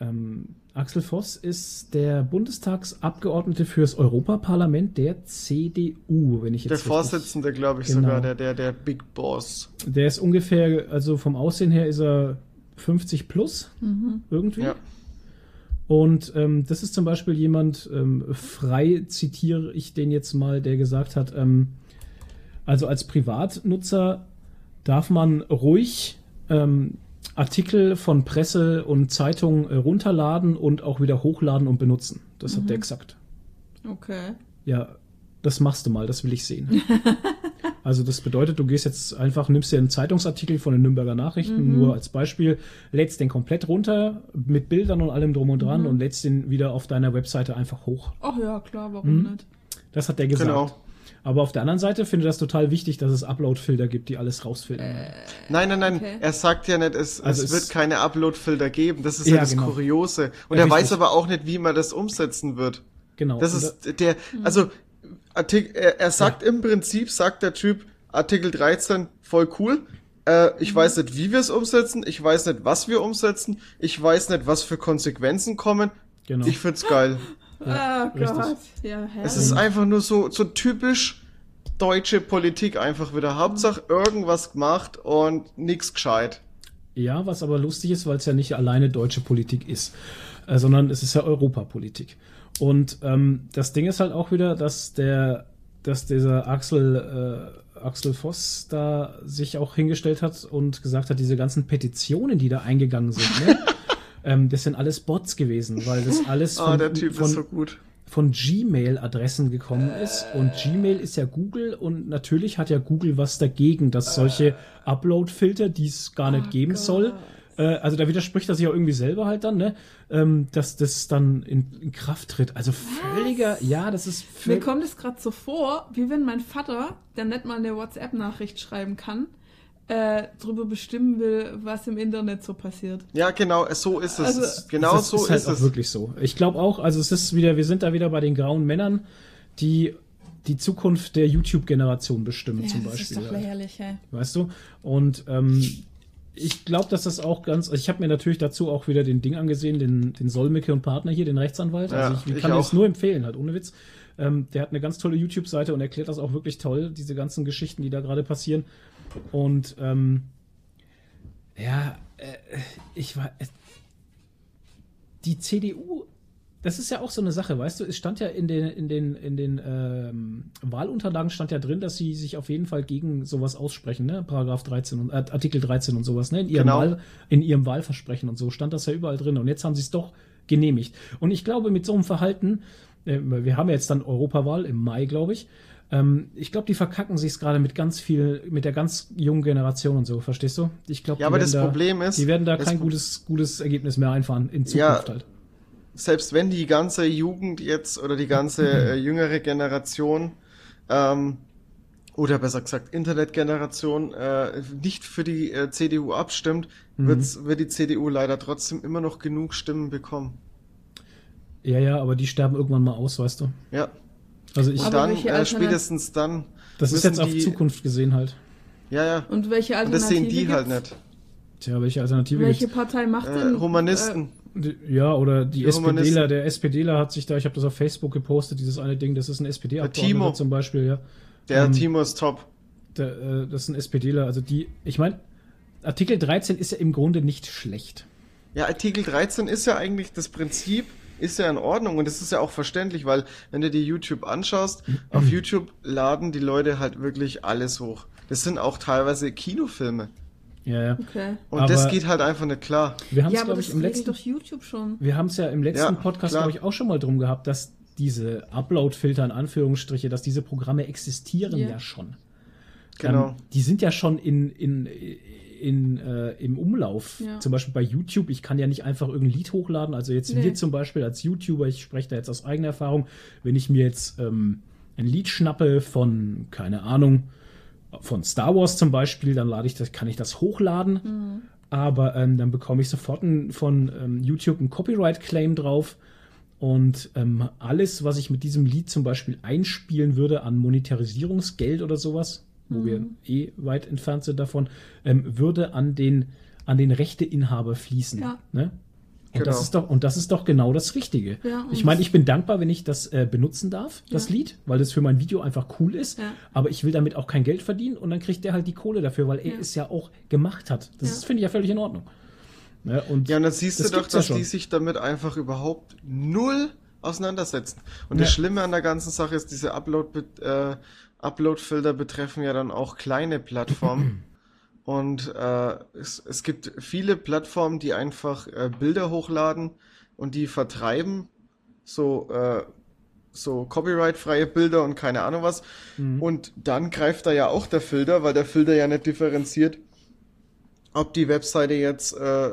ähm, Axel Voss ist der Bundestagsabgeordnete fürs Europaparlament der CDU, wenn ich jetzt Der Vorsitzende, glaube ich, genau. sogar, der, der, der Big Boss. Der ist ungefähr, also vom Aussehen her ist er 50 plus mhm. irgendwie. Ja. Und ähm, das ist zum Beispiel jemand, ähm, frei zitiere ich den jetzt mal, der gesagt hat, ähm, also als Privatnutzer darf man ruhig ähm, Artikel von Presse und Zeitungen äh, runterladen und auch wieder hochladen und benutzen. Das mhm. hat der gesagt. Okay. Ja, das machst du mal, das will ich sehen. Also das bedeutet, du gehst jetzt einfach, nimmst dir einen Zeitungsartikel von den Nürnberger Nachrichten, mhm. nur als Beispiel, lädst den komplett runter mit Bildern und allem drum und dran mhm. und lädst den wieder auf deiner Webseite einfach hoch. Ach ja, klar, warum mhm. nicht? Das hat der gesagt. Genau. Aber auf der anderen Seite finde ich das total wichtig, dass es Upload-Filter gibt, die alles rausfiltern. Äh, nein, nein, nein. Okay. Er sagt ja nicht, es, also es wird keine Upload-Filter geben. Das ist ja, ja das genau. Kuriose. Und ja, er richtig. weiß aber auch nicht, wie man das umsetzen wird. Genau. Das ist der, also Artikel, er, er sagt ja. im Prinzip, sagt der Typ, Artikel 13, voll cool. Äh, ich mhm. weiß nicht, wie wir es umsetzen, ich weiß nicht, was wir umsetzen, ich weiß nicht, was für Konsequenzen kommen. Genau. Ich find's geil. ja, oh Gott. Ja, es ist einfach nur so, so typisch deutsche Politik einfach wieder. Hauptsache irgendwas gemacht und nix gescheit. Ja, was aber lustig ist, weil es ja nicht alleine deutsche Politik ist, äh, sondern es ist ja Europapolitik. Und ähm, das Ding ist halt auch wieder, dass der, dass dieser Axel, äh, Axel Voss da sich auch hingestellt hat und gesagt hat, diese ganzen Petitionen, die da eingegangen sind, ne? ähm, das sind alles Bots gewesen, weil das alles ah, von, oh, von, so von Gmail-Adressen gekommen ist. Und Gmail ist ja Google und natürlich hat ja Google was dagegen, dass solche Upload-Filter, die es gar nicht oh geben Gott. soll, äh, also da widerspricht er sich auch irgendwie selber halt dann, ne? Ähm, dass das dann in, in Kraft tritt. Also völliger, Was? ja, das ist Mir kommt es gerade so vor, wie wenn mein Vater, der nicht mal eine WhatsApp-Nachricht schreiben kann, äh, drüber bestimmen will, was im Internet so passiert. Ja, genau, so ist es. Also, genau das so ist, halt ist es. wirklich so. Ich glaube auch, also es ist wieder, wir sind da wieder bei den grauen Männern, die die Zukunft der YouTube-Generation bestimmen, ja, zum Beispiel. Das ist doch lächerlich, ja. Weißt du? Und ähm, ich glaube, dass das auch ganz. Also ich habe mir natürlich dazu auch wieder den Ding angesehen, den, den Solmecke und Partner hier, den Rechtsanwalt. Ja, also ich, ich kann es nur empfehlen, halt ohne Witz. Ähm, der hat eine ganz tolle YouTube-Seite und erklärt das auch wirklich toll, diese ganzen Geschichten, die da gerade passieren. Und ähm, ja, äh, ich war. Äh, die CDU das ist ja auch so eine Sache, weißt du, es stand ja in den, in den, in den ähm, Wahlunterlagen stand ja drin, dass sie sich auf jeden Fall gegen sowas aussprechen, ne? Paragraph 13 und äh, Artikel 13 und sowas, ne? In ihrem, genau. Wahl, in ihrem Wahlversprechen und so stand das ja überall drin. Und jetzt haben sie es doch genehmigt. Und ich glaube, mit so einem Verhalten, äh, wir haben ja jetzt dann Europawahl im Mai, glaube ich. Ähm, ich glaube, die verkacken sich es gerade mit ganz viel, mit der ganz jungen Generation und so, verstehst du? Ich glaube, ja, aber das da, Problem ist, die werden da kein gutes, gutes Ergebnis mehr einfahren in Zukunft ja, halt selbst wenn die ganze Jugend jetzt oder die ganze äh, jüngere Generation ähm, oder besser gesagt Internetgeneration äh, nicht für die äh, CDU abstimmt, mhm. wird die CDU leider trotzdem immer noch genug Stimmen bekommen. Ja, ja, aber die sterben irgendwann mal aus, weißt du? Ja. Also ich Und dann, äh, spätestens dann. Das ist jetzt auf die, Zukunft gesehen halt. Ja, ja. Und welche Alternative? Und das sehen die halt gibt's? halt nicht. Tja, welche Alternative Welche gibt's? Partei macht äh, denn? Humanisten. Ja, oder die, SPDler, der SPDler hat sich da, ich habe das auf Facebook gepostet, dieses eine Ding, das ist ein SPD-Abgeordneter zum Beispiel, ja. Der ähm, Timo ist top. Der, äh, das ist ein SPDler, also die, ich meine, Artikel 13 ist ja im Grunde nicht schlecht. Ja, Artikel 13 ist ja eigentlich das Prinzip, ist ja in Ordnung und das ist ja auch verständlich, weil wenn du dir YouTube anschaust, auf YouTube laden die Leute halt wirklich alles hoch. Das sind auch teilweise Kinofilme. Ja, ja. Okay. Und aber das geht halt einfach nicht klar. Wir haben es, ja, glaube ich, im letzten. Doch YouTube schon. Wir haben es ja im letzten ja, Podcast, glaube ich, auch schon mal drum gehabt, dass diese Upload-Filter in Anführungsstriche, dass diese Programme existieren yeah. ja schon. Genau. Ähm, die sind ja schon in, in, in, äh, im Umlauf. Ja. Zum Beispiel bei YouTube. Ich kann ja nicht einfach irgendein Lied hochladen. Also jetzt nee. wir zum Beispiel als YouTuber, ich spreche da jetzt aus eigener Erfahrung, wenn ich mir jetzt ähm, ein Lied schnappe von, keine Ahnung, von Star Wars zum Beispiel, dann lade ich das, kann ich das hochladen, mhm. aber ähm, dann bekomme ich sofort ein, von ähm, YouTube einen Copyright-Claim drauf. Und ähm, alles, was ich mit diesem Lied zum Beispiel einspielen würde an Monetarisierungsgeld oder sowas, wo mhm. wir eh weit entfernt sind davon, ähm, würde an den, an den Rechteinhaber fließen. Ja. Ne? Und, genau. das ist doch, und das ist doch genau das Richtige. Ja, ich meine, ich bin dankbar, wenn ich das äh, benutzen darf, das ja. Lied, weil das für mein Video einfach cool ist. Ja. Aber ich will damit auch kein Geld verdienen und dann kriegt der halt die Kohle dafür, weil er es ja auch gemacht hat. Das finde ich ja völlig in Ordnung. Ja, und, ja, und dann siehst du doch, dass die sich damit einfach überhaupt null auseinandersetzen. Und das Schlimme an der ganzen Sache ist, diese Upload-Filter äh, Upload betreffen ja dann auch kleine Plattformen. Und äh, es, es gibt viele Plattformen, die einfach äh, Bilder hochladen und die vertreiben, so, äh, so copyright-freie Bilder und keine Ahnung was. Mhm. Und dann greift da ja auch der Filter, weil der Filter ja nicht differenziert, ob die Webseite jetzt äh,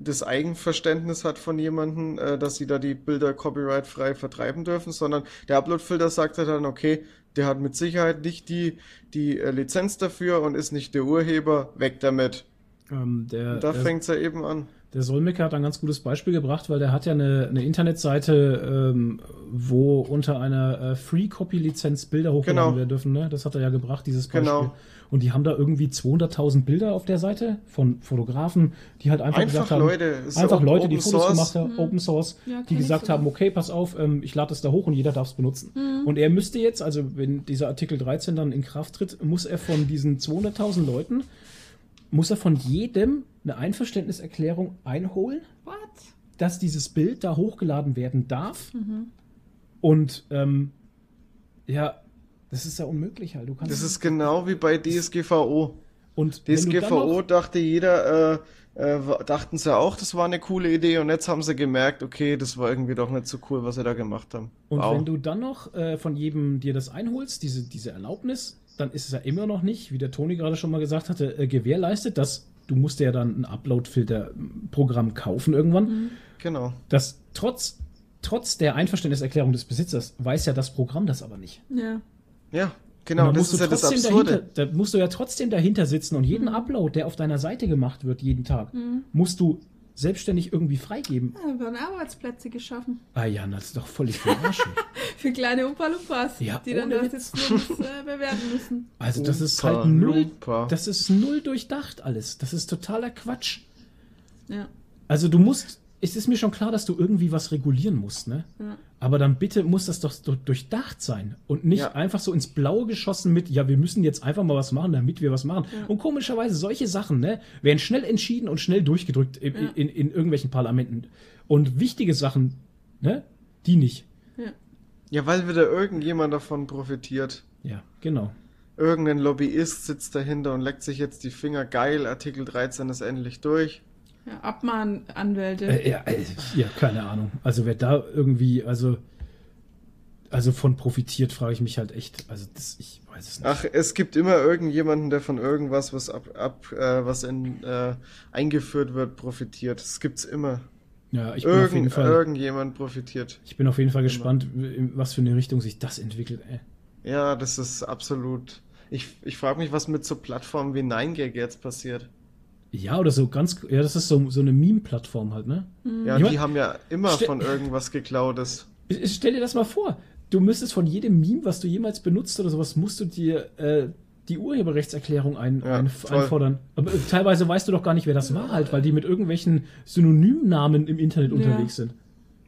das Eigenverständnis hat von jemandem, äh, dass sie da die Bilder copyright-frei vertreiben dürfen, sondern der Upload-Filter sagt dann, okay, der hat mit Sicherheit nicht die, die äh, Lizenz dafür und ist nicht der Urheber, weg damit. Ähm, der, da fängt es ja eben an. Der Solmecke hat ein ganz gutes Beispiel gebracht, weil der hat ja eine, eine Internetseite, ähm, wo unter einer äh, Free-Copy-Lizenz Bilder hochgeladen genau. werden dürfen. Ne? Das hat er ja gebracht, dieses Beispiel. Genau. Und die haben da irgendwie 200.000 Bilder auf der Seite von Fotografen, die halt einfach, einfach gesagt haben, Leute, einfach Leute, die Fotos Source. gemacht haben, mhm. Open Source, ja, die gesagt haben, okay, pass auf, ähm, ich lade es da hoch und jeder darf es benutzen. Mhm. Und er müsste jetzt, also wenn dieser Artikel 13 dann in Kraft tritt, muss er von diesen 200.000 Leuten, muss er von jedem eine Einverständniserklärung einholen, What? dass dieses Bild da hochgeladen werden darf. Mhm. Und ähm, ja, das ist ja unmöglich halt. Du kannst das ist genau wie bei DSGVO. Und DSGVO dachte jeder, äh, äh, dachten sie auch, das war eine coole Idee und jetzt haben sie gemerkt, okay, das war irgendwie doch nicht so cool, was sie da gemacht haben. Und wow. wenn du dann noch äh, von jedem dir das einholst, diese, diese Erlaubnis, dann ist es ja immer noch nicht, wie der Toni gerade schon mal gesagt hatte, äh, gewährleistet, dass du musst ja dann ein Upload-Filter-Programm kaufen irgendwann. Mhm. Genau. Das trotz, trotz der Einverständniserklärung des Besitzers weiß ja das Programm das aber nicht. Ja. Ja. Genau, das ist ja das Absurde. Dahinter, da musst du ja trotzdem dahinter sitzen und jeden mhm. Upload, der auf deiner Seite gemacht wird, jeden Tag, mhm. musst du selbstständig irgendwie freigeben. Ja, werden Arbeitsplätze geschaffen. Ah ja, das ist doch völlig verarschen. Für kleine Umpa-Lumpas, ja, die dann das jetzt nur äh, bewerten müssen. Also das ist halt null, das ist null durchdacht alles. Das ist totaler Quatsch. Ja. Also du musst, es ist mir schon klar, dass du irgendwie was regulieren musst, ne? Ja. Aber dann bitte muss das doch durchdacht sein und nicht ja. einfach so ins Blaue geschossen mit, ja, wir müssen jetzt einfach mal was machen, damit wir was machen. Ja. Und komischerweise solche Sachen, ne, werden schnell entschieden und schnell durchgedrückt in, in, in, in irgendwelchen Parlamenten. Und wichtige Sachen, ne, die nicht. Ja, weil wieder irgendjemand davon profitiert. Ja, genau. Irgendein Lobbyist sitzt dahinter und leckt sich jetzt die Finger. Geil, Artikel 13 ist endlich durch. Ja, Abmahnanwälte. Äh, ja, äh, ja, keine Ahnung. Also wer da irgendwie, also, also von profitiert, frage ich mich halt echt. Also das, ich weiß es nicht. Ach, es gibt immer irgendjemanden, der von irgendwas, was ab, ab äh, was in, äh, eingeführt wird, profitiert. Das gibt's immer. Ja, ich bin Irgend, auf jeden Fall. Irgendjemand profitiert. Ich bin auf jeden Fall immer. gespannt, in was für eine Richtung sich das entwickelt. Ey. Ja, das ist absolut. Ich, ich frage mich, was mit so Plattformen wie 9gag jetzt passiert. Ja, oder so ganz, ja, das ist so, so eine Meme-Plattform halt, ne? Mhm. Ja, die haben ja immer von irgendwas geklautes. Stell dir das mal vor. Du müsstest von jedem Meme, was du jemals benutzt oder sowas, musst du dir äh, die Urheberrechtserklärung ein, ja, ein, einfordern. Aber äh, teilweise weißt du doch gar nicht, wer das war halt, weil die mit irgendwelchen Synonymnamen im Internet ja. unterwegs sind.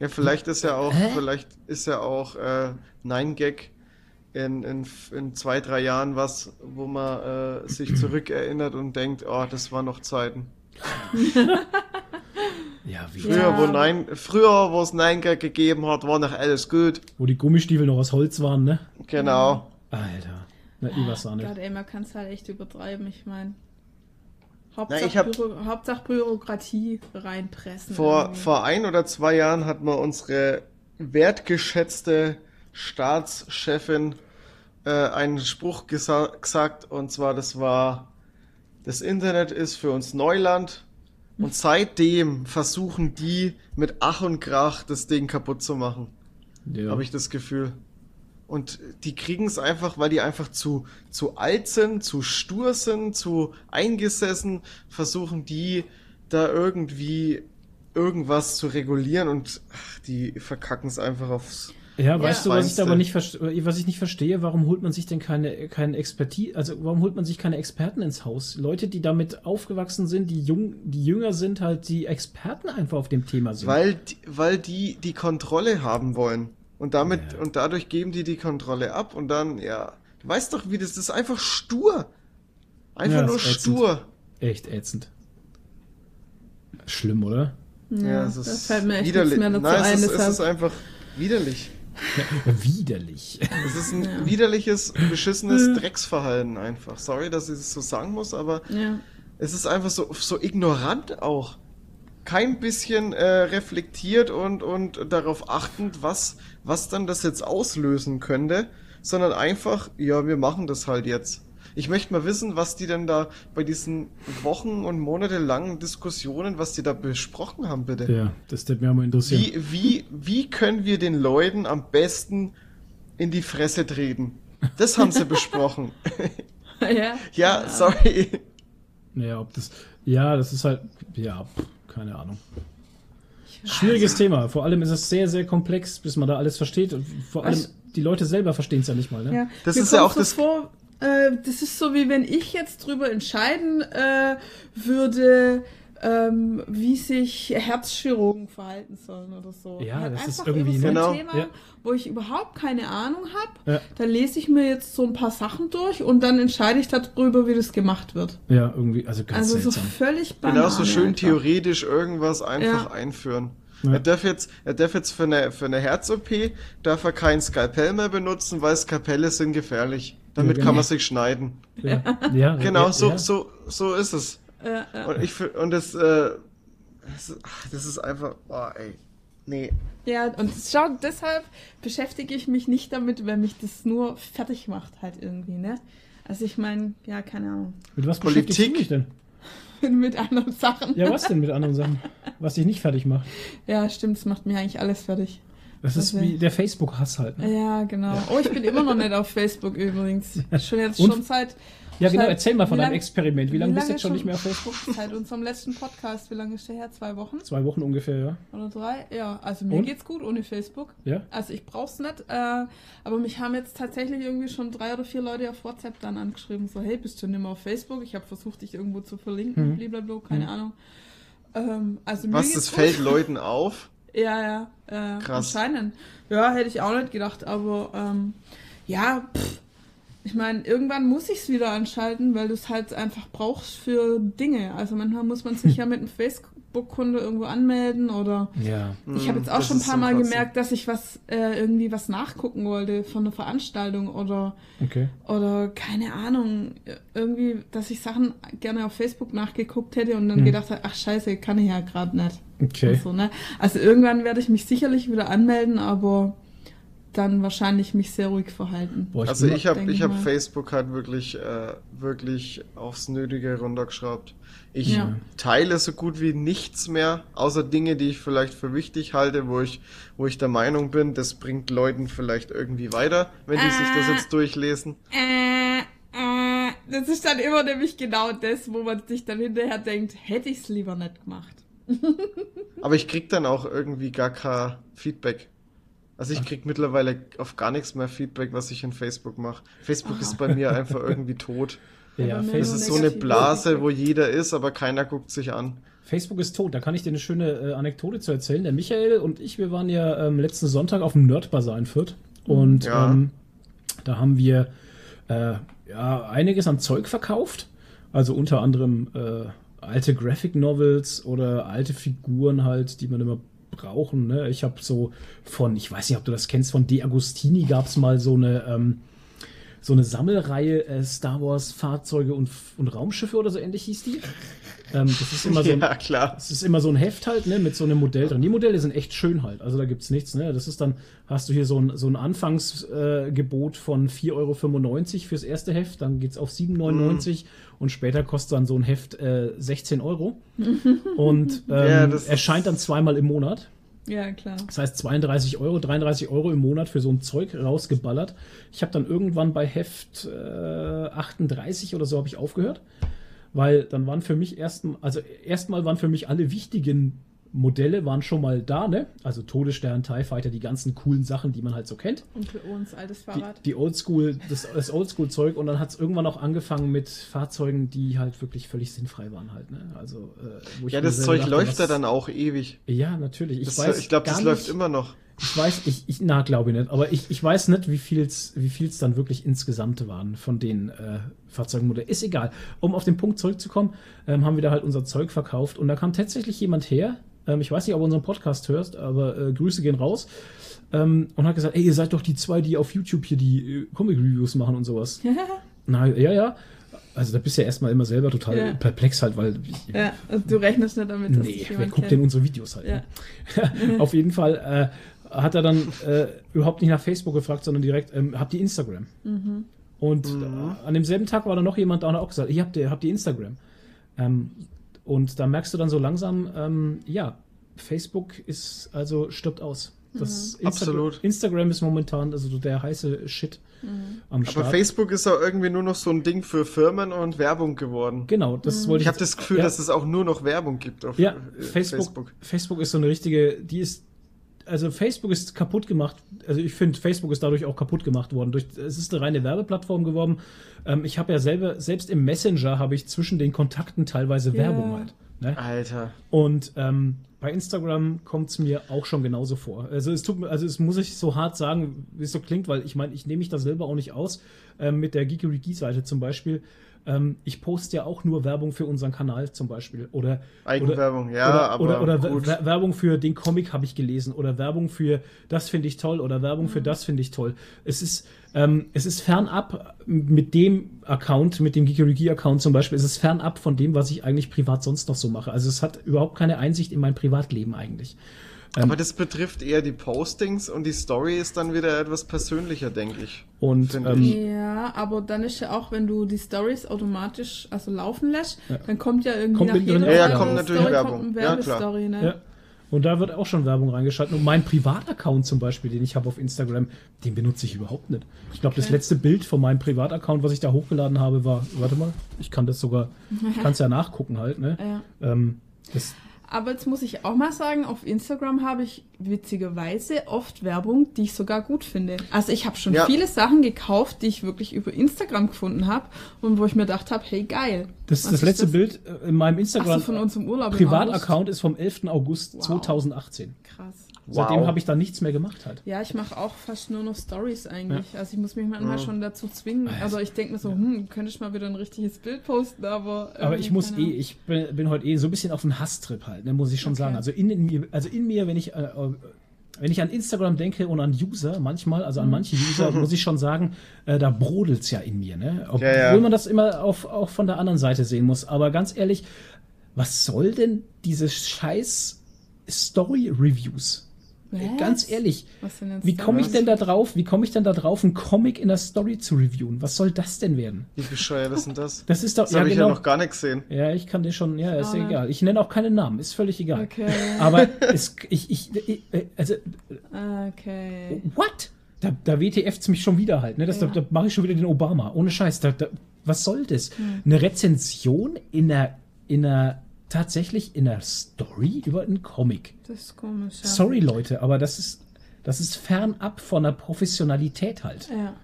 Ja, vielleicht ist ja auch, Hä? vielleicht ist ja auch äh, 9gag in, in, in zwei, drei Jahren was, wo man äh, sich zurückerinnert und denkt, oh, das waren noch Zeiten. ja, wie früher, ja. Wo nein, früher, wo es Nein gegeben hat, war noch alles gut. Wo die Gummistiefel noch aus Holz waren, ne? Genau. Alter. Na, ich auch nicht. Gott, ey, man kann es halt echt übertreiben, ich meine. Hauptsache, hab, Büro, Hauptsache Bürokratie reinpressen. Vor, vor ein oder zwei Jahren hat man unsere wertgeschätzte Staatschefin äh, einen Spruch gesa gesagt und zwar, das war, das Internet ist für uns Neuland und seitdem versuchen die mit Ach und Krach das Ding kaputt zu machen. Ja. Habe ich das Gefühl. Und die kriegen es einfach, weil die einfach zu, zu alt sind, zu stur sind, zu eingesessen, versuchen die da irgendwie irgendwas zu regulieren und ach, die verkacken es einfach aufs ja, weißt ja. du, was ich aber nicht was ich nicht verstehe, warum holt man sich denn keine, keine Expertise, also warum holt man sich keine Experten ins Haus? Leute, die damit aufgewachsen sind, die jung, die jünger sind, halt die Experten einfach auf dem Thema sind. Weil, weil die die Kontrolle haben wollen. Und damit, ja. und dadurch geben die die Kontrolle ab und dann, ja, du weißt doch, wie das, das ist einfach stur. Einfach ja, nur stur. Echt ätzend. Schlimm, oder? Ja, ja es ist das fällt mir echt widerlich. Mehr dazu Nein, ein, es, ist, es ist einfach widerlich. Widerlich. Es ist ein ja. widerliches, beschissenes Drecksverhalten einfach. Sorry, dass ich es so sagen muss, aber ja. es ist einfach so, so ignorant auch. Kein bisschen äh, reflektiert und, und darauf achtend, was, was dann das jetzt auslösen könnte, sondern einfach, ja, wir machen das halt jetzt. Ich möchte mal wissen, was die denn da bei diesen Wochen und monatelangen Diskussionen, was die da besprochen haben, bitte. Ja, das würde mich auch mal interessieren. Wie, wie, wie können wir den Leuten am besten in die Fresse treten? Das haben sie besprochen. ja. ja, sorry. Naja, ob das. Ja, das ist halt. Ja, keine Ahnung. Schwieriges Thema. Vor allem ist es sehr, sehr komplex, bis man da alles versteht. Und vor allem, die Leute selber verstehen es ja nicht mal. Ne? Ja. Das Mir ist ja auch das. Vor, äh, das ist so, wie wenn ich jetzt drüber entscheiden äh, würde, ähm, wie sich Herzchirurgen verhalten sollen oder so. Ja, halt das ist irgendwie so ein genau. Thema, ja. wo ich überhaupt keine Ahnung habe. Ja. Da lese ich mir jetzt so ein paar Sachen durch und dann entscheide ich darüber, wie das gemacht wird. Ja, irgendwie, also ganz Also seltsam. so völlig banal. Genau, so schön einfach. theoretisch irgendwas einfach ja. einführen. Ja. Er darf jetzt, er darf jetzt für eine, für eine Herz-OP, darf er kein Skalpell mehr benutzen, weil Skalpelle sind gefährlich. Damit ja, genau. kann man sich schneiden. Ja, ja genau, so, so, so ist es. Und ich und das, äh, das, ach, das ist einfach, oh, ey. Nee. Ja, und schau, deshalb beschäftige ich mich nicht damit, wenn mich das nur fertig macht, halt irgendwie, ne? Also ich meine, ja, keine Ahnung. Mit was Politik? du dich denn? mit anderen Sachen. Ja, was denn mit anderen Sachen? Was dich nicht fertig macht? Ja, stimmt, es macht mir eigentlich alles fertig. Das ist wie der Facebook-Hass halt. Ne? Ja, genau. Oh, ich bin immer noch nicht auf Facebook übrigens. Schon jetzt schon seit ja, genau, erzähl mal von deinem Experiment. Wie lange bist du jetzt schon nicht mehr auf Facebook? Seit unserem letzten Podcast. Wie lange ist der her? Zwei Wochen? Zwei Wochen ungefähr, ja. Oder drei? Ja, also mir Und? geht's gut ohne Facebook. Ja. Also ich brauch's nicht. Äh, aber mich haben jetzt tatsächlich irgendwie schon drei oder vier Leute auf WhatsApp dann angeschrieben. So, hey, bist du nicht mehr auf Facebook? Ich habe versucht, dich irgendwo zu verlinken. Hm. Blablabla, keine hm. Ahnung. Ähm, also Was, das gut. fällt Leuten auf? Ja, ja. Äh, Krass. Anscheinend. Ja, hätte ich auch nicht gedacht. Aber ähm, ja, pff ich meine, irgendwann muss ich es wieder anschalten, weil du es halt einfach brauchst für Dinge. Also manchmal muss man sich ja mit einem Facebook-Kunde irgendwo anmelden oder ja. ich habe jetzt auch das schon ein paar Mal krass. gemerkt, dass ich was äh, irgendwie was nachgucken wollte von einer Veranstaltung oder okay. oder keine Ahnung, irgendwie, dass ich Sachen gerne auf Facebook nachgeguckt hätte und dann hm. gedacht habe, ach scheiße, kann ich ja gerade nicht. Okay. So, ne? Also irgendwann werde ich mich sicherlich wieder anmelden, aber dann wahrscheinlich mich sehr ruhig verhalten. Boah, ich also ich habe ich habe Facebook halt wirklich äh, wirklich aufs Nötige runtergeschraubt. Ich ja. teile so gut wie nichts mehr, außer Dinge, die ich vielleicht für wichtig halte, wo ich wo ich der Meinung bin, das bringt Leuten vielleicht irgendwie weiter, wenn die äh, sich das jetzt durchlesen. Äh, äh, das ist dann immer nämlich genau das, wo man sich dann hinterher denkt, hätte ich es lieber nicht gemacht. Aber ich krieg dann auch irgendwie gar kein Feedback. Also ich krieg mittlerweile auf gar nichts mehr Feedback, was ich in Facebook mache. Facebook oh. ist bei mir einfach irgendwie tot. Ja, Facebook ist so eine Blase, wo jeder ist, aber keiner guckt sich an. Facebook ist tot. Da kann ich dir eine schöne äh, Anekdote zu erzählen. Der Michael und ich, wir waren ja ähm, letzten Sonntag auf dem Nerdbazar in Fürth. Und ja. ähm, da haben wir äh, ja, einiges an Zeug verkauft. Also unter anderem äh, alte Graphic Novels oder alte Figuren halt, die man immer brauchen. Ne? Ich habe so von, ich weiß nicht, ob du das kennst, von De Agostini gab es mal so eine, ähm, so eine Sammelreihe äh, Star Wars Fahrzeuge und, und Raumschiffe oder so ähnlich hieß die. Ähm, das ist immer so ein, ja, klar. Das ist immer so ein Heft halt, ne, mit so einem Modell drin. Die Modelle sind echt schön halt. Also da gibt's nichts, ne. Das ist dann, hast du hier so ein, so ein Anfangsgebot äh, von 4,95 Euro fürs erste Heft, dann geht's auf 7,99 mm. und später kostet dann so ein Heft äh, 16 Euro. und ähm, ja, erscheint dann zweimal im Monat. Ja, klar. Das heißt 32 Euro, 33 Euro im Monat für so ein Zeug rausgeballert. Ich habe dann irgendwann bei Heft äh, 38 oder so habe ich aufgehört, weil dann waren für mich erstmal, also erstmal waren für mich alle wichtigen Modelle waren schon mal da, ne? Also Todesstern, TIE Fighter, die ganzen coolen Sachen, die man halt so kennt. Und für uns altes Fahrrad. Die, die Oldschool, das, das Oldschool-Zeug und dann hat es irgendwann auch angefangen mit Fahrzeugen, die halt wirklich völlig sinnfrei waren halt, ne? Also, äh, ja, das Zeug dachte, läuft ja dann auch ewig. Ja, natürlich. Ich das, ich glaube, das nicht, läuft immer noch. Ich weiß, ich, ich na, glaube ich nicht, aber ich, ich weiß nicht, wie viel's, wie viel's dann wirklich insgesamt waren von den äh, Fahrzeugmodellen. Ist egal. Um auf den Punkt zurückzukommen, ähm, haben wir da halt unser Zeug verkauft und da kam tatsächlich jemand her, ähm, ich weiß nicht, ob du unseren Podcast hörst, aber äh, Grüße gehen raus. Ähm, und hat gesagt, ey, ihr seid doch die zwei, die auf YouTube hier die äh, Comic-Reviews machen und sowas. Na, ja, ja. Also da bist du ja erstmal immer selber total ja. perplex halt, weil... Ja, also du rechnest nicht damit, dass Nee, wer guckt denn unsere Videos halt? Ja. Ne? auf jeden Fall äh, hat er dann äh, überhaupt nicht nach Facebook gefragt, sondern direkt, ähm, habt ihr Instagram? Mhm. Und mhm. an demselben Tag war da noch jemand, der auch gesagt, ihr habt ihr, habt ihr Instagram? Ähm, und da merkst du dann so langsam, ähm, ja, Facebook ist also stirbt aus. Das mhm. Insta Absolut. Instagram ist momentan also der heiße Shit mhm. am Start. Aber Facebook ist auch irgendwie nur noch so ein Ding für Firmen und Werbung geworden. Genau, das mhm. wollte ich. Ich habe das Gefühl, ja. dass es auch nur noch Werbung gibt auf ja, äh, Facebook, Facebook. Facebook ist so eine richtige, die ist also Facebook ist kaputt gemacht. Also ich finde, Facebook ist dadurch auch kaputt gemacht worden. Durch, es ist eine reine Werbeplattform geworden. Ähm, ich habe ja selber, selbst im Messenger habe ich zwischen den Kontakten teilweise yeah. Werbung halt. Ne? Alter. Und ähm, bei Instagram kommt es mir auch schon genauso vor. Also es tut mir, also es muss ich so hart sagen, wie es so klingt, weil ich meine, ich nehme mich da selber auch nicht aus. Ähm, mit der Geeky-Seite zum Beispiel ähm, ich poste ja auch nur Werbung für unseren Kanal zum Beispiel. Oder Eigenwerbung, oder, ja, oder, aber. Oder, oder Werbung für den Comic habe ich gelesen. Oder Werbung für das finde ich toll. Oder Werbung mhm. für das finde ich toll. Es ist, ähm, es ist fernab mit dem Account, mit dem Geekerigi-Account zum Beispiel, es ist fernab von dem, was ich eigentlich privat sonst noch so mache. Also es hat überhaupt keine Einsicht in mein Privatleben eigentlich. Aber ähm, das betrifft eher die Postings und die Story ist dann wieder etwas persönlicher, denke ich. Und ähm, ja, aber dann ist ja auch, wenn du die Stories automatisch also laufen lässt, ja. dann kommt ja irgendwie kommt nach jeder ja, ja, kommt natürlich Story Werbung. Kommt ja, klar. ne? ja. Und da wird auch schon Werbung reingeschaltet. Und mein Privataccount zum Beispiel, den ich habe auf Instagram, den benutze ich überhaupt nicht. Ich glaube, okay. das letzte Bild von meinem Privataccount, was ich da hochgeladen habe, war, warte mal, ich kann das sogar, kann es ja nachgucken halt, ne? Ja. Ähm, das, aber jetzt muss ich auch mal sagen, auf Instagram habe ich witzigerweise oft Werbung, die ich sogar gut finde. Also ich habe schon ja. viele Sachen gekauft, die ich wirklich über Instagram gefunden habe und wo ich mir gedacht habe, hey geil. Das, das letzte das? Bild äh, in meinem Instagram so, von unserem Urlaub Privataccount ist vom 11. August wow. 2018. Krass. Seitdem wow. habe ich da nichts mehr gemacht halt. Ja, ich mache auch fast nur noch Stories eigentlich. Ja. Also ich muss mich manchmal ja. schon dazu zwingen. Also ich denke mir so, hm, könnte ich mal wieder ein richtiges Bild posten, aber. Aber ich muss eh, ich bin, bin, heute eh so ein bisschen auf einem Hasstrip halt, ne, muss ich schon okay. sagen. Also in, in, mir, also in mir, wenn ich äh, äh, wenn ich an Instagram denke und an User, manchmal, also an mhm. manche User, muss ich schon sagen, äh, da brodelt's ja in mir, ne? Obwohl ja, ja. man das immer auf, auch von der anderen Seite sehen muss. Aber ganz ehrlich, was soll denn diese scheiß Story-Reviews? Was? Ganz ehrlich, wie komme ich denn da drauf? Wie komme ich denn da drauf, einen Comic in der Story zu reviewen? Was soll das denn werden? Wie bescheuert ist denn das? Das ist doch. Das ja, habe ich genau. ja noch gar nicht gesehen. Ja, ich kann den schon. Ja, ist ja egal. Ich nenne auch keine Namen, ist völlig egal. Okay. Aber es, ich, ich, ich, also. Okay. What? Da, da WTF's mich schon wieder halt. Ne? Das, ja. Da, da mache ich schon wieder den Obama. Ohne Scheiß. Da, da, was soll das? Hm. Eine Rezension in einer, in einer tatsächlich in der Story über einen Comic. Das ist komisch. Ja. Sorry, Leute, aber das ist, das ist fernab von der Professionalität halt. Ja.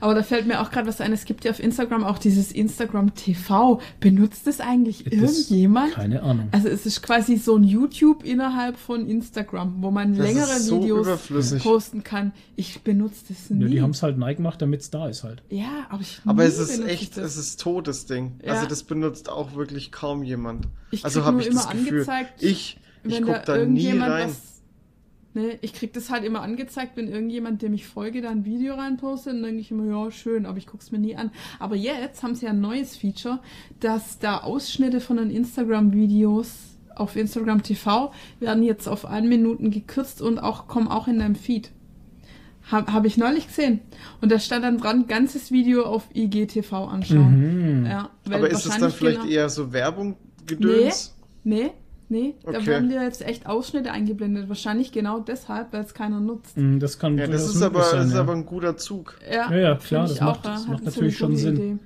Aber da fällt mir auch gerade was ein. Es gibt ja auf Instagram auch dieses Instagram TV. Benutzt das eigentlich das irgendjemand? Keine Ahnung. Also es ist quasi so ein YouTube innerhalb von Instagram, wo man das längere so Videos posten kann. Ich benutze das nie. Ja, die haben es halt neu gemacht, damit es da ist halt. Ja, aber ich Aber es ist echt, es ist totes Ding. Ja. Also das benutzt auch wirklich kaum jemand. Ich also habe ich immer das Gefühl, angezeigt, ich ich gucke da, da nie rein. Was Ne, ich krieg das halt immer angezeigt, wenn irgendjemand, dem ich folge, da ein Video reinpostet, dann denke ich immer, ja, schön, aber ich guck's mir nie an. Aber jetzt haben sie ja ein neues Feature, dass da Ausschnitte von den Instagram-Videos auf Instagram TV werden jetzt auf ein Minuten gekürzt und auch kommen auch in deinem Feed. Habe hab ich neulich gesehen. Und da stand dann dran, ganzes Video auf IGTV anschauen. Mhm. Ja, Aber ist es dann vielleicht genau eher so Werbung gedöns? Nee, nee, Nee, okay. da werden dir jetzt echt Ausschnitte eingeblendet. Wahrscheinlich genau deshalb, weil es keiner nutzt. Mm, das kann ja, das ist aber, sein, das ist ja. aber ein guter Zug. Ja, ja, ja klar, das macht, das macht natürlich schon Sinn. Idee.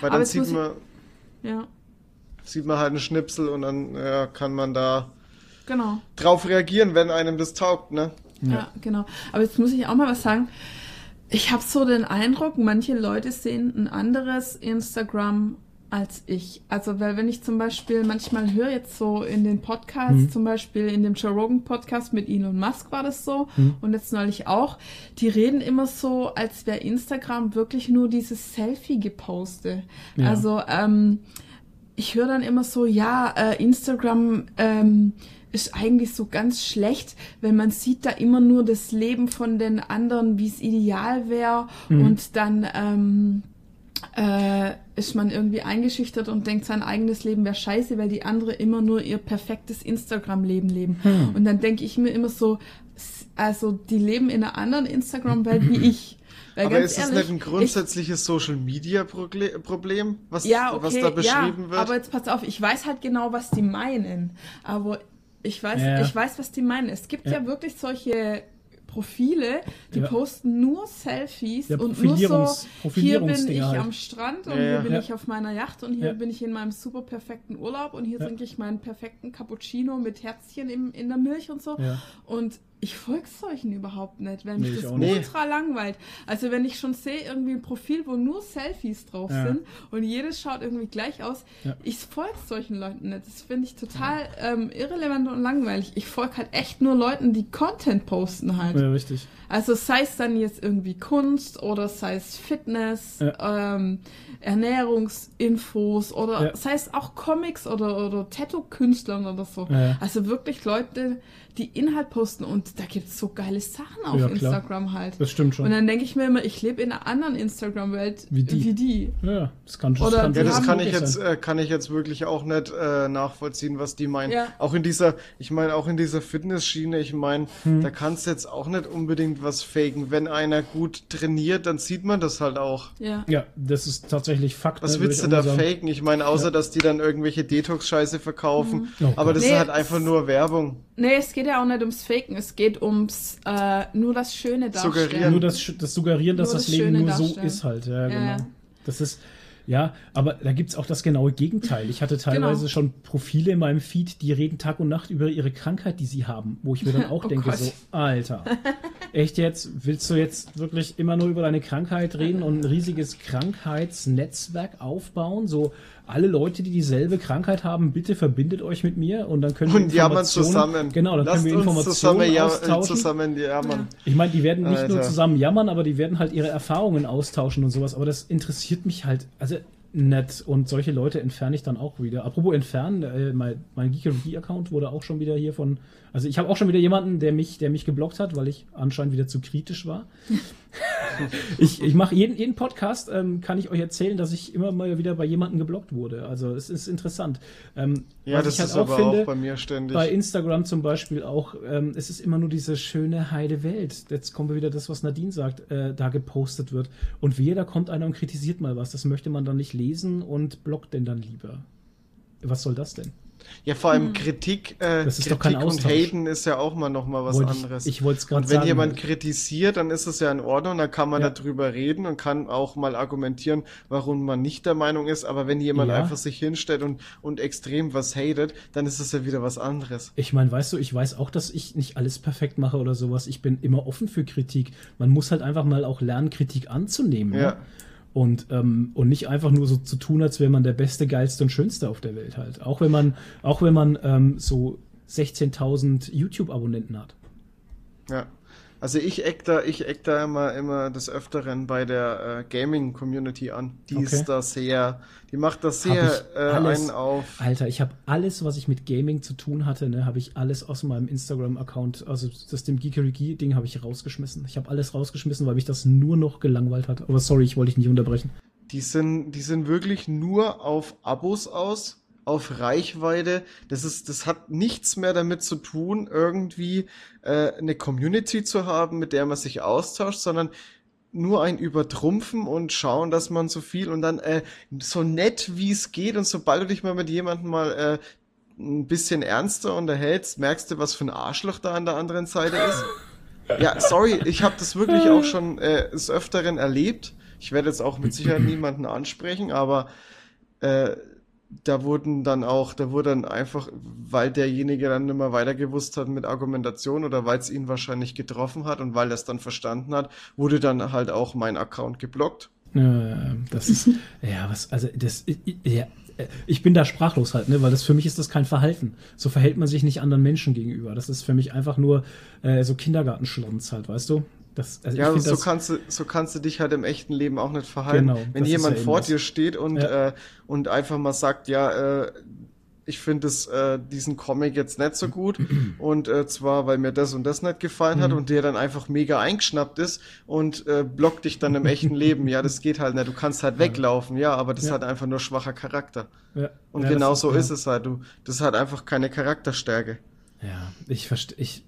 Weil dann sieht man, ja. sieht man halt einen Schnipsel und dann ja, kann man da genau. drauf reagieren, wenn einem das taugt, ne? Ja. ja, genau. Aber jetzt muss ich auch mal was sagen. Ich habe so den Eindruck, manche Leute sehen ein anderes Instagram als ich. Also, weil wenn ich zum Beispiel manchmal höre jetzt so in den Podcasts, mhm. zum Beispiel in dem Joe Rogan Podcast mit Elon Musk war das so mhm. und jetzt neulich auch, die reden immer so, als wäre Instagram wirklich nur dieses Selfie gepostet. Ja. Also, ähm, ich höre dann immer so, ja, äh, Instagram ähm, ist eigentlich so ganz schlecht, wenn man sieht da immer nur das Leben von den anderen, wie es ideal wäre mhm. und dann ähm, äh, ist man irgendwie eingeschüchtert und denkt, sein eigenes Leben wäre scheiße, weil die andere immer nur ihr perfektes Instagram-Leben leben. Hm. Und dann denke ich mir immer so, also die leben in einer anderen Instagram-Welt wie ich. Weil aber ist es nicht ein grundsätzliches Social-Media-Problem, was, ja, okay, was da beschrieben ja, wird? Aber jetzt pass auf, ich weiß halt genau, was die meinen. Aber ich weiß, ja. ich weiß, was die meinen. Es gibt ja wirklich solche Profile, die ja. posten nur Selfies ja, und nur so, hier bin ich halt. am Strand und ja, hier bin ich auf meiner Yacht und hier bin ich in meinem super perfekten Urlaub und hier trinke ich meinen perfekten Cappuccino mit Herzchen im, in der Milch und so. Und ich folge solchen überhaupt nicht, weil mich nee, das ultra langweilt. Also wenn ich schon sehe, irgendwie ein Profil, wo nur Selfies drauf ja. sind und jedes schaut irgendwie gleich aus, ja. ich folge solchen Leuten nicht. Das finde ich total ja. ähm, irrelevant und langweilig. Ich folge halt echt nur Leuten, die Content posten halt. Ja, richtig. Also sei es dann jetzt irgendwie Kunst oder sei es Fitness, ähm, Ernährungsinfos oder sei es auch Comics oder, oder Tattoo-Künstlern oder so. Also wirklich Leute, die Inhalt posten und da gibt es so geile Sachen auf ja, Instagram halt. Das stimmt schon. Und dann denke ich mir immer, ich lebe in einer anderen Instagram-Welt wie die. Wie die. Ja, das kann schon. Oder ja, das kann ich jetzt äh, kann ich jetzt wirklich auch nicht äh, nachvollziehen, was die meinen. Ja. Auch in dieser, ich meine auch in dieser Fitnessschiene, ich meine, hm. da kannst du jetzt auch nicht unbedingt was faken. Wenn einer gut trainiert, dann sieht man das halt auch. Ja, ja das ist tatsächlich Fakt. Was ne, willst du da sagen. faken? Ich meine, außer ja. dass die dann irgendwelche Detox-Scheiße verkaufen. Mhm. Oh, aber das nee, ist halt einfach nur Werbung. Nee, es geht ja auch nicht ums Faken, es geht ums äh, nur das Schöne darstellen. Suggerieren. Nur das, das Suggerieren, dass nur das, das Leben nur darstellen. so ist halt. Ja, ja. genau. Das ist, ja, aber da gibt es auch das genaue Gegenteil. Ich hatte teilweise genau. schon Profile in meinem Feed, die reden Tag und Nacht über ihre Krankheit, die sie haben, wo ich mir dann auch oh denke, Gott. so, Alter, echt jetzt, willst du jetzt wirklich immer nur über deine Krankheit reden und ein riesiges Krankheitsnetzwerk aufbauen? So, alle Leute, die dieselbe Krankheit haben, bitte verbindet euch mit mir und dann können wir und jammern zusammen. Genau, dann Lasst können wir Informationen zusammen, austauschen. Zusammen jammern. Ich meine, die werden nicht Alter. nur zusammen jammern, aber die werden halt ihre Erfahrungen austauschen und sowas. Aber das interessiert mich halt, also nett und solche Leute entferne ich dann auch wieder. Apropos entfernen, äh, mein, mein Geekery-Account wurde auch schon wieder hier von, also ich habe auch schon wieder jemanden, der mich, der mich geblockt hat, weil ich anscheinend wieder zu kritisch war. ich ich mache jeden, jeden Podcast, ähm, kann ich euch erzählen, dass ich immer mal wieder bei jemandem geblockt wurde. Also es ist interessant. Ähm, ja, das halt ist auch aber finde, auch bei mir ständig. Bei Instagram zum Beispiel auch, ähm, es ist immer nur diese schöne heide Welt. Jetzt kommen wir wieder das, was Nadine sagt, äh, da gepostet wird. Und wehe, da kommt einer und kritisiert mal was. Das möchte man dann nicht lesen und blockt denn dann lieber. Was soll das denn? Ja, vor allem hm. Kritik, äh, das ist Kritik doch kein und Haten ist ja auch mal noch mal was Wollt anderes. Ich, ich wollte es gerade sagen. Und wenn jemand kritisiert, dann ist es ja in Ordnung, dann kann man ja. darüber reden und kann auch mal argumentieren, warum man nicht der Meinung ist. Aber wenn jemand ja. einfach sich hinstellt und, und extrem was hatet, dann ist es ja wieder was anderes. Ich meine, weißt du, ich weiß auch, dass ich nicht alles perfekt mache oder sowas. Ich bin immer offen für Kritik. Man muss halt einfach mal auch lernen, Kritik anzunehmen. Ja. Ne? Und, ähm, und nicht einfach nur so zu tun, als wäre man der Beste, Geilste und Schönste auf der Welt halt. Auch wenn man, auch wenn man ähm, so 16.000 YouTube-Abonnenten hat. Ja. Also ich eck da, ich eck da immer, immer des Öfteren bei der äh, Gaming-Community an. Die okay. ist da sehr, die macht das sehr äh, einen auf. Alter, ich habe alles, was ich mit Gaming zu tun hatte, ne, habe ich alles aus meinem Instagram-Account, also das dem Geekery-Ding habe ich rausgeschmissen. Ich habe alles rausgeschmissen, weil mich das nur noch gelangweilt hat. Aber sorry, ich wollte dich nicht unterbrechen. Die sind, die sind wirklich nur auf Abos aus auf Reichweite. Das ist, das hat nichts mehr damit zu tun, irgendwie äh, eine Community zu haben, mit der man sich austauscht, sondern nur ein Übertrumpfen und schauen, dass man so viel und dann äh, so nett wie es geht und sobald du dich mal mit jemandem mal äh, ein bisschen ernster unterhältst, merkst du, was für ein Arschloch da an der anderen Seite ist. Ja, sorry, ich habe das wirklich auch schon äh, des Öfteren erlebt. Ich werde jetzt auch mit Sicherheit niemanden ansprechen, aber äh, da wurden dann auch, da wurde dann einfach, weil derjenige dann nicht mehr weiter gewusst hat mit Argumentation oder weil es ihn wahrscheinlich getroffen hat und weil er es dann verstanden hat, wurde dann halt auch mein Account geblockt. Ja, das ist, ja, was, also das, ja, ich bin da sprachlos halt, ne, weil das für mich ist das kein Verhalten. So verhält man sich nicht anderen Menschen gegenüber. Das ist für mich einfach nur äh, so Kindergartenschlons halt, weißt du? Das, also ja, so, das, kannst du, so kannst du dich halt im echten Leben auch nicht verhalten. Genau, Wenn jemand ja vor dir steht und, ja. äh, und einfach mal sagt, ja, äh, ich finde äh, diesen Comic jetzt nicht so gut und äh, zwar, weil mir das und das nicht gefallen hat mhm. und der dann einfach mega eingeschnappt ist und äh, blockt dich dann im echten Leben. Ja, das geht halt nicht. Du kannst halt weglaufen, ja, aber das ja. hat einfach nur schwacher Charakter. Ja. Und ja, genau so ist, ist es halt. Du, das hat einfach keine Charakterstärke. Ja, ich verstehe. Ich,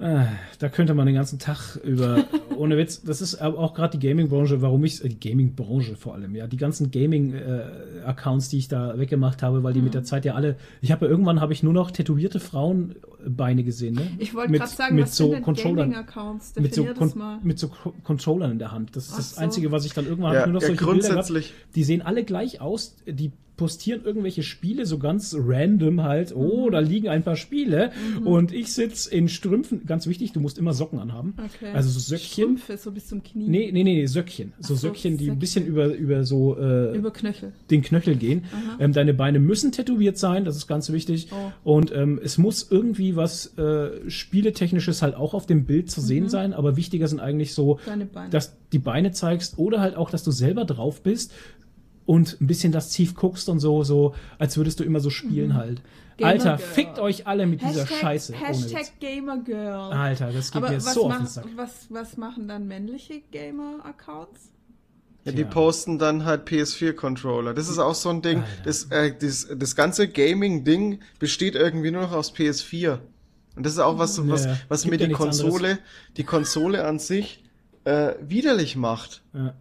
da könnte man den ganzen Tag über, ohne Witz, das ist aber auch gerade die Gaming-Branche, warum ich, äh, die Gaming-Branche vor allem, ja, die ganzen Gaming-Accounts, äh, die ich da weggemacht habe, weil die mhm. mit der Zeit ja alle, ich habe ja irgendwann habe ich nur noch tätowierte Frauenbeine gesehen, ne? Ich wollte gerade sagen, mit was so Controllern, mit so, mit so Controllern in der Hand. Das ist Ach das so. Einzige, was ich dann irgendwann ja, habe, nur noch ja, solche Bilder gehabt. Die sehen alle gleich aus, die postieren irgendwelche Spiele so ganz random halt. Oh, mhm. da liegen ein paar Spiele mhm. und ich sitze in Strümpfen. Ganz wichtig, du musst immer Socken anhaben. Okay. Also so Söckchen. Strümpfe, so bis zum Knie. Nee, nee, nee, Söckchen. So, so Söckchen, die Söckchen. ein bisschen über, über so äh, über Knöchel. den Knöchel gehen. Ähm, deine Beine müssen tätowiert sein, das ist ganz wichtig. Oh. Und ähm, es muss irgendwie was äh, Spieletechnisches halt auch auf dem Bild zu sehen mhm. sein, aber wichtiger sind eigentlich so, dass die Beine zeigst oder halt auch, dass du selber drauf bist und ein bisschen lasziv guckst und so, so, als würdest du immer so spielen mhm. halt. Gamer Alter, Girl. fickt euch alle mit Hashtag, dieser Scheiße. Hashtag Gamergirl. Alter, das geht Aber mir so mach, auf den Sack. Was, was machen dann männliche Gamer-Accounts? Ja, die posten dann halt PS4-Controller. Das ist auch so ein Ding. Das, äh, das, das ganze Gaming-Ding besteht irgendwie nur noch aus PS4. Und das ist auch was, was, ja, was mir die Konsole, die Konsole an sich äh, widerlich macht. Ja.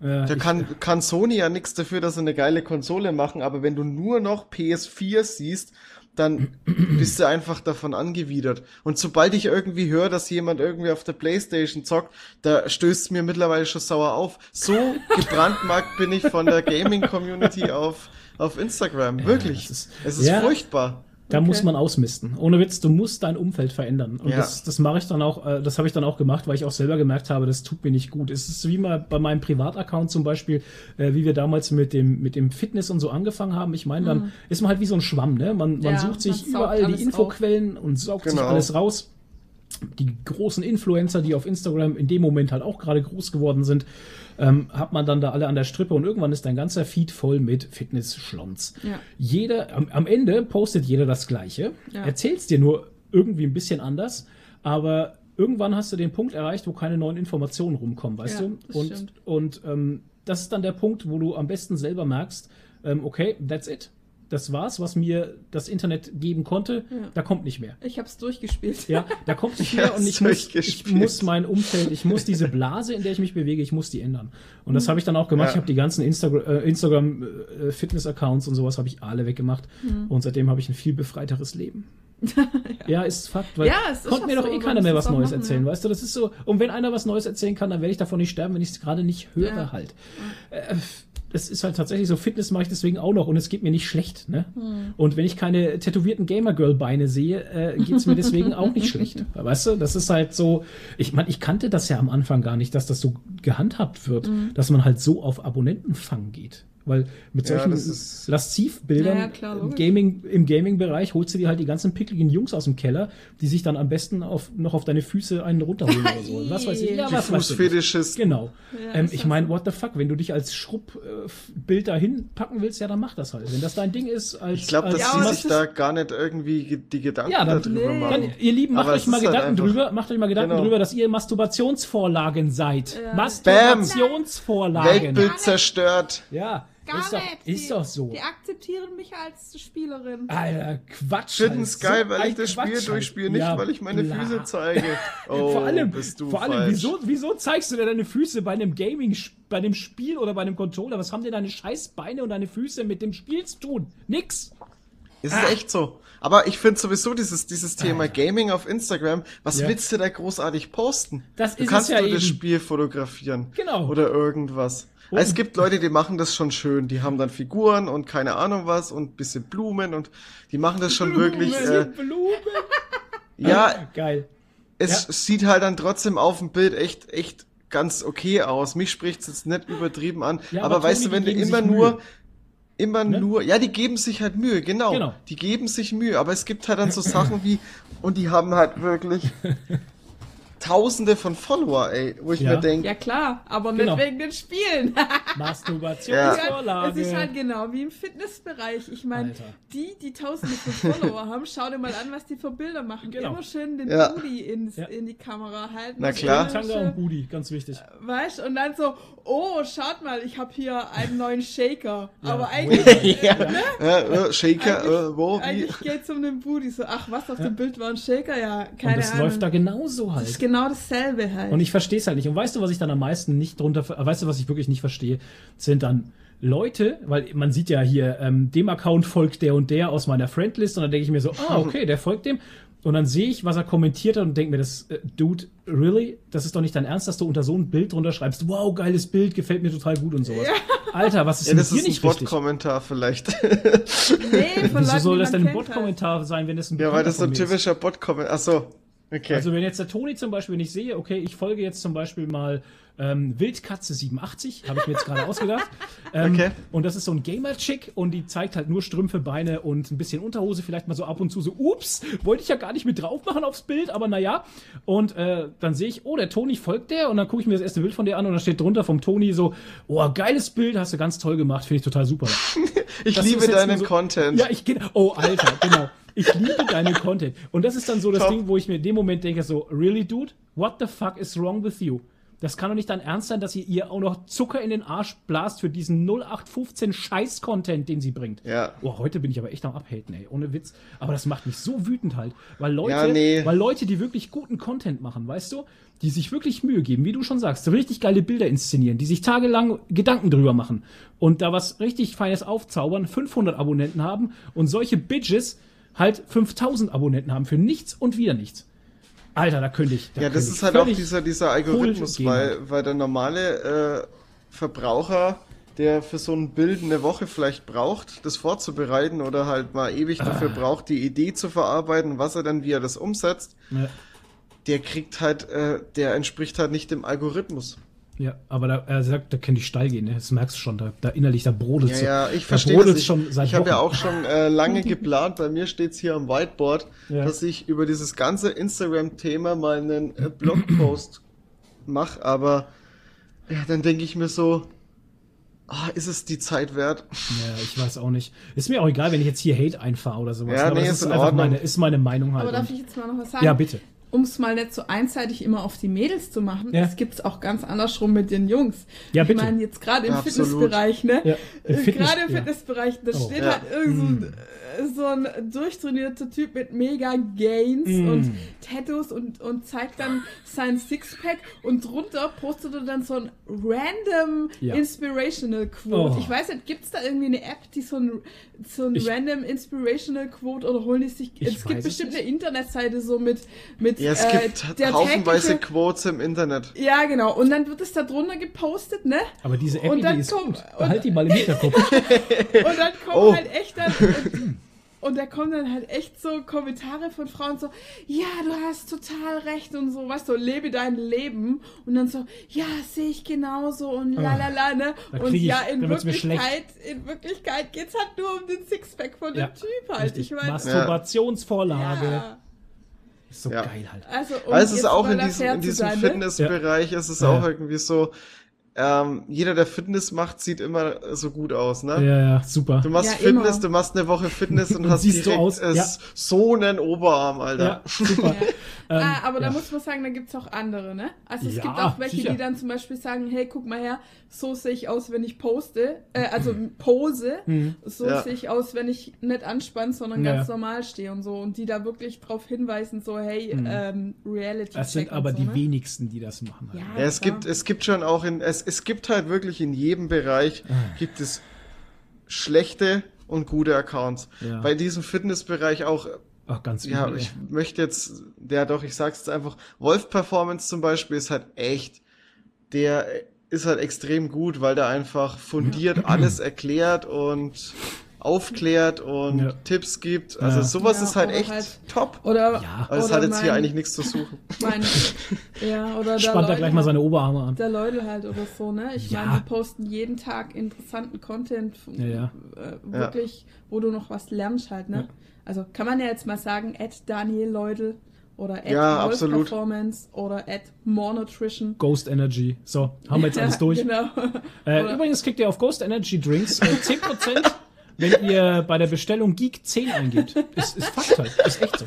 Ja, da kann, kann Sony ja nichts dafür, dass sie eine geile Konsole machen, aber wenn du nur noch PS4 siehst, dann bist du einfach davon angewidert. Und sobald ich irgendwie höre, dass jemand irgendwie auf der Playstation zockt, da stößt mir mittlerweile schon sauer auf. So gebrandmarkt bin ich von der Gaming-Community auf, auf Instagram. Wirklich. Ja, ist, es ist ja, furchtbar. Da okay. muss man ausmisten. Ohne Witz, du musst dein Umfeld verändern. Und ja. das, das mache ich dann auch, äh, das habe ich dann auch gemacht, weil ich auch selber gemerkt habe, das tut mir nicht gut. Es ist wie mal bei meinem Privataccount zum Beispiel, äh, wie wir damals mit dem, mit dem Fitness und so angefangen haben. Ich meine, dann mhm. ist man halt wie so ein Schwamm, ne? Man, man ja, sucht sich man überall die Infoquellen auf. und saugt genau. sich alles raus die großen Influencer, die auf Instagram in dem Moment halt auch gerade groß geworden sind, ähm, hat man dann da alle an der Strippe und irgendwann ist dein ganzer Feed voll mit Fitness-Schlons. Ja. Jeder, am, am, Ende postet jeder das Gleiche, ja. erzählst dir nur irgendwie ein bisschen anders, aber irgendwann hast du den Punkt erreicht, wo keine neuen Informationen rumkommen, weißt ja, du? Und, und ähm, das ist dann der Punkt, wo du am besten selber merkst, ähm, okay, that's it das war's, was mir das Internet geben konnte. Ja. Da kommt nicht mehr. Ich habe es durchgespielt. Ja, da kommt nicht mehr und ich muss, ich muss mein Umfeld, ich muss diese Blase, in der ich mich bewege, ich muss die ändern. Und das mhm. habe ich dann auch gemacht. Ja. Ich habe die ganzen Instagram, äh, Instagram äh, Fitness-Accounts und sowas habe ich alle weggemacht. Mhm. Und seitdem habe ich ein viel befreiteres Leben. ja. ja, ist Fakt, weil ja, es konnte mir doch so, eh keiner mehr was Neues machen, erzählen, ja. weißt du? Das ist so. Und wenn einer was Neues erzählen kann, dann werde ich davon nicht sterben, wenn ich es gerade nicht höre halt. Äh, es ist halt tatsächlich so, Fitness mache ich deswegen auch noch und es geht mir nicht schlecht. Ne? Hm. Und wenn ich keine tätowierten Gamer-Girl-Beine sehe, äh, geht es mir deswegen auch nicht schlecht. Weißt du, das ist halt so, ich meine, ich kannte das ja am Anfang gar nicht, dass das so gehandhabt wird, hm. dass man halt so auf Abonnentenfang geht. Weil mit solchen ja, Lascivbildern ja, ja, im Gaming, im Gaming-Bereich holst du dir halt die ganzen pickligen Jungs aus dem Keller, die sich dann am besten auf, noch auf deine Füße einen runterholen oder so. Was weiß ich. Ja, die was Fußfetisches. Genau. ähm, ich meine, what the fuck, wenn du dich als Schrubbbild äh, dahin packen willst, ja, dann mach das halt. Wenn das dein Ding ist, als. Ich glaube, dass sie sich da gar nicht irgendwie die Gedanken ja, dann, darüber nee. machen. Dann, ihr Lieben, macht euch mal halt Gedanken halt drüber, macht euch mal Gedanken genau. drüber, dass ihr Masturbationsvorlagen seid. Masturbationsvorlagen. Weltbild zerstört. Ja. Gar ist nicht. Doch, ist doch so. Die akzeptieren mich als Spielerin. Alter, Quatsch. Finden es geil, so weil ich das Spiel durchspiele, nicht ja, weil ich meine bla. Füße zeige. Oh, vor allem, bist du vor allem wieso, wieso zeigst du dir deine Füße bei einem Gaming, bei einem Spiel oder bei einem Controller? Was haben denn deine scheiß Beine und deine Füße mit dem Spiel zu tun? Nix. Ist ah. echt so. Aber ich finde sowieso dieses, dieses Thema ah. Gaming auf Instagram, was ja. willst du da großartig posten? Das du ist kannst es ja nur eben. das Spiel fotografieren. Genau. Oder irgendwas. Und es gibt Leute, die machen das schon schön. Die haben dann Figuren und keine Ahnung was und bisschen Blumen und die machen das schon Blumen, wirklich. Äh, Blumen. ja, geil. Es ja. sieht halt dann trotzdem auf dem Bild echt, echt ganz okay aus. Mich spricht es jetzt nicht übertrieben an. Ja, aber, aber weißt du, wenn du immer nur, immer ne? nur, ja, die geben sich halt Mühe, genau. genau. Die geben sich Mühe, aber es gibt halt dann so Sachen wie, und die haben halt wirklich Tausende von Follower, ey, wo ich ja. mir denke. Ja klar, aber nicht genau. wegen den Spielen. Masturbationsvorlage. Es ist halt genau wie im Fitnessbereich. Ich meine, die, die Tausende von Follower haben, schau dir mal an, was die für Bilder machen. Genau. Immer schön den ja. Booty ins, ja. in die Kamera halten. Na klar. Tanga und Booty, ganz wichtig. Weißt und dann so, oh, schaut mal, ich habe hier einen neuen Shaker. Aber eigentlich. ja. Ne? ja Shaker, eigentlich, äh, wo? Eigentlich geht's um den Booty. So, ach, was auf dem Bild war ein Shaker? Ja, keine und das Ahnung. läuft da genauso halt genau dasselbe halt. Und ich verstehe es halt nicht. Und weißt du, was ich dann am meisten nicht drunter, weißt du, was ich wirklich nicht verstehe, sind dann Leute, weil man sieht ja hier, ähm, dem Account folgt der und der aus meiner Friendlist und dann denke ich mir so, ah, okay, der folgt dem. Und dann sehe ich, was er kommentiert hat und denke mir, das, äh, Dude, really? Das ist doch nicht dein Ernst, dass du unter so ein Bild drunter schreibst, wow, geiles Bild, gefällt mir total gut und sowas. Ja. Alter, was ist ja, mit dir nicht richtig? Das ist ein Bot-Kommentar vielleicht. nee, Wieso soll das denn ein Bot-Kommentar sein, wenn das ein Ja, weil das so ein typischer Bot-Kommentar, achso. Okay. Also wenn jetzt der Toni zum Beispiel, wenn ich sehe, okay, ich folge jetzt zum Beispiel mal ähm, Wildkatze 87, habe ich mir jetzt gerade ausgedacht. Ähm, okay. Und das ist so ein Gamer-Chick und die zeigt halt nur Strümpfe, Beine und ein bisschen Unterhose, vielleicht mal so ab und zu so, ups, wollte ich ja gar nicht mit drauf machen aufs Bild, aber naja. Und äh, dann sehe ich, oh, der Toni folgt der und dann gucke ich mir das erste Bild von der an und dann steht drunter vom Toni so, oh, geiles Bild, hast du ganz toll gemacht, finde ich total super. ich das liebe deinen so, Content. Ja, ich oh, Alter, genau. Ich liebe deinen Content. Und das ist dann so das Top. Ding, wo ich mir in dem Moment denke, so, really, dude? What the fuck is wrong with you? Das kann doch nicht dein Ernst sein, dass ihr ihr auch noch Zucker in den Arsch blast für diesen 0815 Scheiß-Content, den sie bringt. Ja. Oh, heute bin ich aber echt am Abhaten, ey. Ohne Witz. Aber das macht mich so wütend halt. Weil Leute, ja, nee. weil Leute, die wirklich guten Content machen, weißt du, die sich wirklich Mühe geben, wie du schon sagst, richtig geile Bilder inszenieren, die sich tagelang Gedanken drüber machen und da was richtig Feines aufzaubern, 500 Abonnenten haben und solche Bitches halt 5000 Abonnenten haben für nichts und wieder nichts. Alter, da könnte ich. Da ja, das ist halt auch dieser, dieser Algorithmus, weil, weil der normale äh, Verbraucher, der für so ein Bild eine Woche vielleicht braucht, das vorzubereiten oder halt mal ewig dafür ah. braucht, die Idee zu verarbeiten, was er dann, wie er das umsetzt, ja. der kriegt halt, äh, der entspricht halt nicht dem Algorithmus. Ja, aber da, er sagt, da kann ich steil gehen, ne? das merkst du schon, da, da innerlich, da brodelt es. Ja, ja, ich verstehe das. Ich, schon seit ich habe ja auch schon äh, lange geplant, bei mir steht's hier am Whiteboard, ja. dass ich über dieses ganze Instagram-Thema mal einen äh, Blogpost mache, aber ja, dann denke ich mir so, ah, ist es die Zeit wert? Ja, ich weiß auch nicht. Ist mir auch egal, wenn ich jetzt hier Hate einfahre oder sowas. Ja, aber nee, das ist, ist einfach meine, ist meine Meinung halt. Aber darf ich jetzt mal noch was sagen? Ja, bitte um es mal nicht so einseitig immer auf die Mädels zu machen, ja. es gibt es auch ganz andersrum mit den Jungs. Ja, bitte. Ich meine, jetzt gerade im Absolut. Fitnessbereich, ne? Ja, im Fitness, gerade im Fitnessbereich, da oh. steht ja. halt irgend so, mm so ein durchtrainierter Typ mit mega Gains mm. und Tattoos und, und zeigt dann sein Sixpack und drunter postet er dann so ein random ja. Inspirational Quote. Oh. Ich weiß nicht, gibt es da irgendwie eine App, die so ein, so ein ich, random Inspirational Quote oder holen die sich. Es gibt bestimmt eine Internetseite so mit. mit ja, es äh, gibt der haufenweise Quotes im Internet. Ja, genau. Und dann wird es da drunter gepostet, ne? Aber diese App, die ist kommt, gut. Behalt die mal im Hinterkopf. und dann kommen oh. halt echt dann. Und, da kommen dann halt echt so Kommentare von Frauen so, ja, du hast total recht und so, weißt du, lebe dein Leben. Und dann so, ja, sehe ich genauso und lalala, ne? Und ich, ja, in Wirklichkeit, in Wirklichkeit geht's halt nur um den Sixpack von ja, dem Typ halt. Ich meine, Masturbationsvorlage. Ja. Ist so ja. geil halt. Also, um Weil es ist auch in diesem, in diesem sein, ne? Fitnessbereich, ja. ist es auch irgendwie so, ähm, jeder, der Fitness macht, sieht immer so gut aus, ne? Ja, ja, super. Du machst ja, Fitness, immer. du machst eine Woche Fitness und, und hast direkt so, äh, ja. so einen Oberarm, Alter. Ja, super. ähm, ah, aber da muss man sagen, da gibt's auch andere, ne? Also es gibt auch welche, sicher. die dann zum Beispiel sagen, hey, guck mal her, so sehe ich aus, wenn ich poste, äh, also pose, mhm. so sehe ich aus, wenn ich nicht anspann, sondern ganz normal stehe und so. Und die da wirklich drauf hinweisen, so, hey, mhm. ähm, Reality. Das sind aber so, die ne? wenigsten, die das machen. Halt. Ja, es gibt, es gibt schon auch in, es, es gibt halt wirklich in jedem Bereich, gibt es schlechte und gute Accounts. Ja. Bei diesem Fitnessbereich auch. Ach, ganz Ja, übel, ich möchte jetzt, ja doch, ich sag's jetzt einfach, Wolf Performance zum Beispiel ist halt echt, der ist halt extrem gut, weil der einfach fundiert alles erklärt und aufklärt und ja. Tipps gibt. Also ja. sowas ja, ist halt echt halt, top. Oder, ja. Aber es hat jetzt mein, hier eigentlich nichts zu suchen. Mein, ja, oder Spannt da gleich mal seine Oberarme an. Der Leute halt oder so, ne? Ich meine, die posten jeden Tag interessanten Content, äh, wirklich, wo du noch was lernst halt, ne? Also kann man ja jetzt mal sagen, at Daniel Leudel oder at ja, Performance oder at More Nutrition. Ghost Energy. So, haben wir jetzt alles durch. genau. Äh, übrigens kriegt ihr auf Ghost Energy Drinks äh, 10% wenn ihr bei der Bestellung Geek 10 eingebt. Ist, ist Fakt halt. Ist echt so.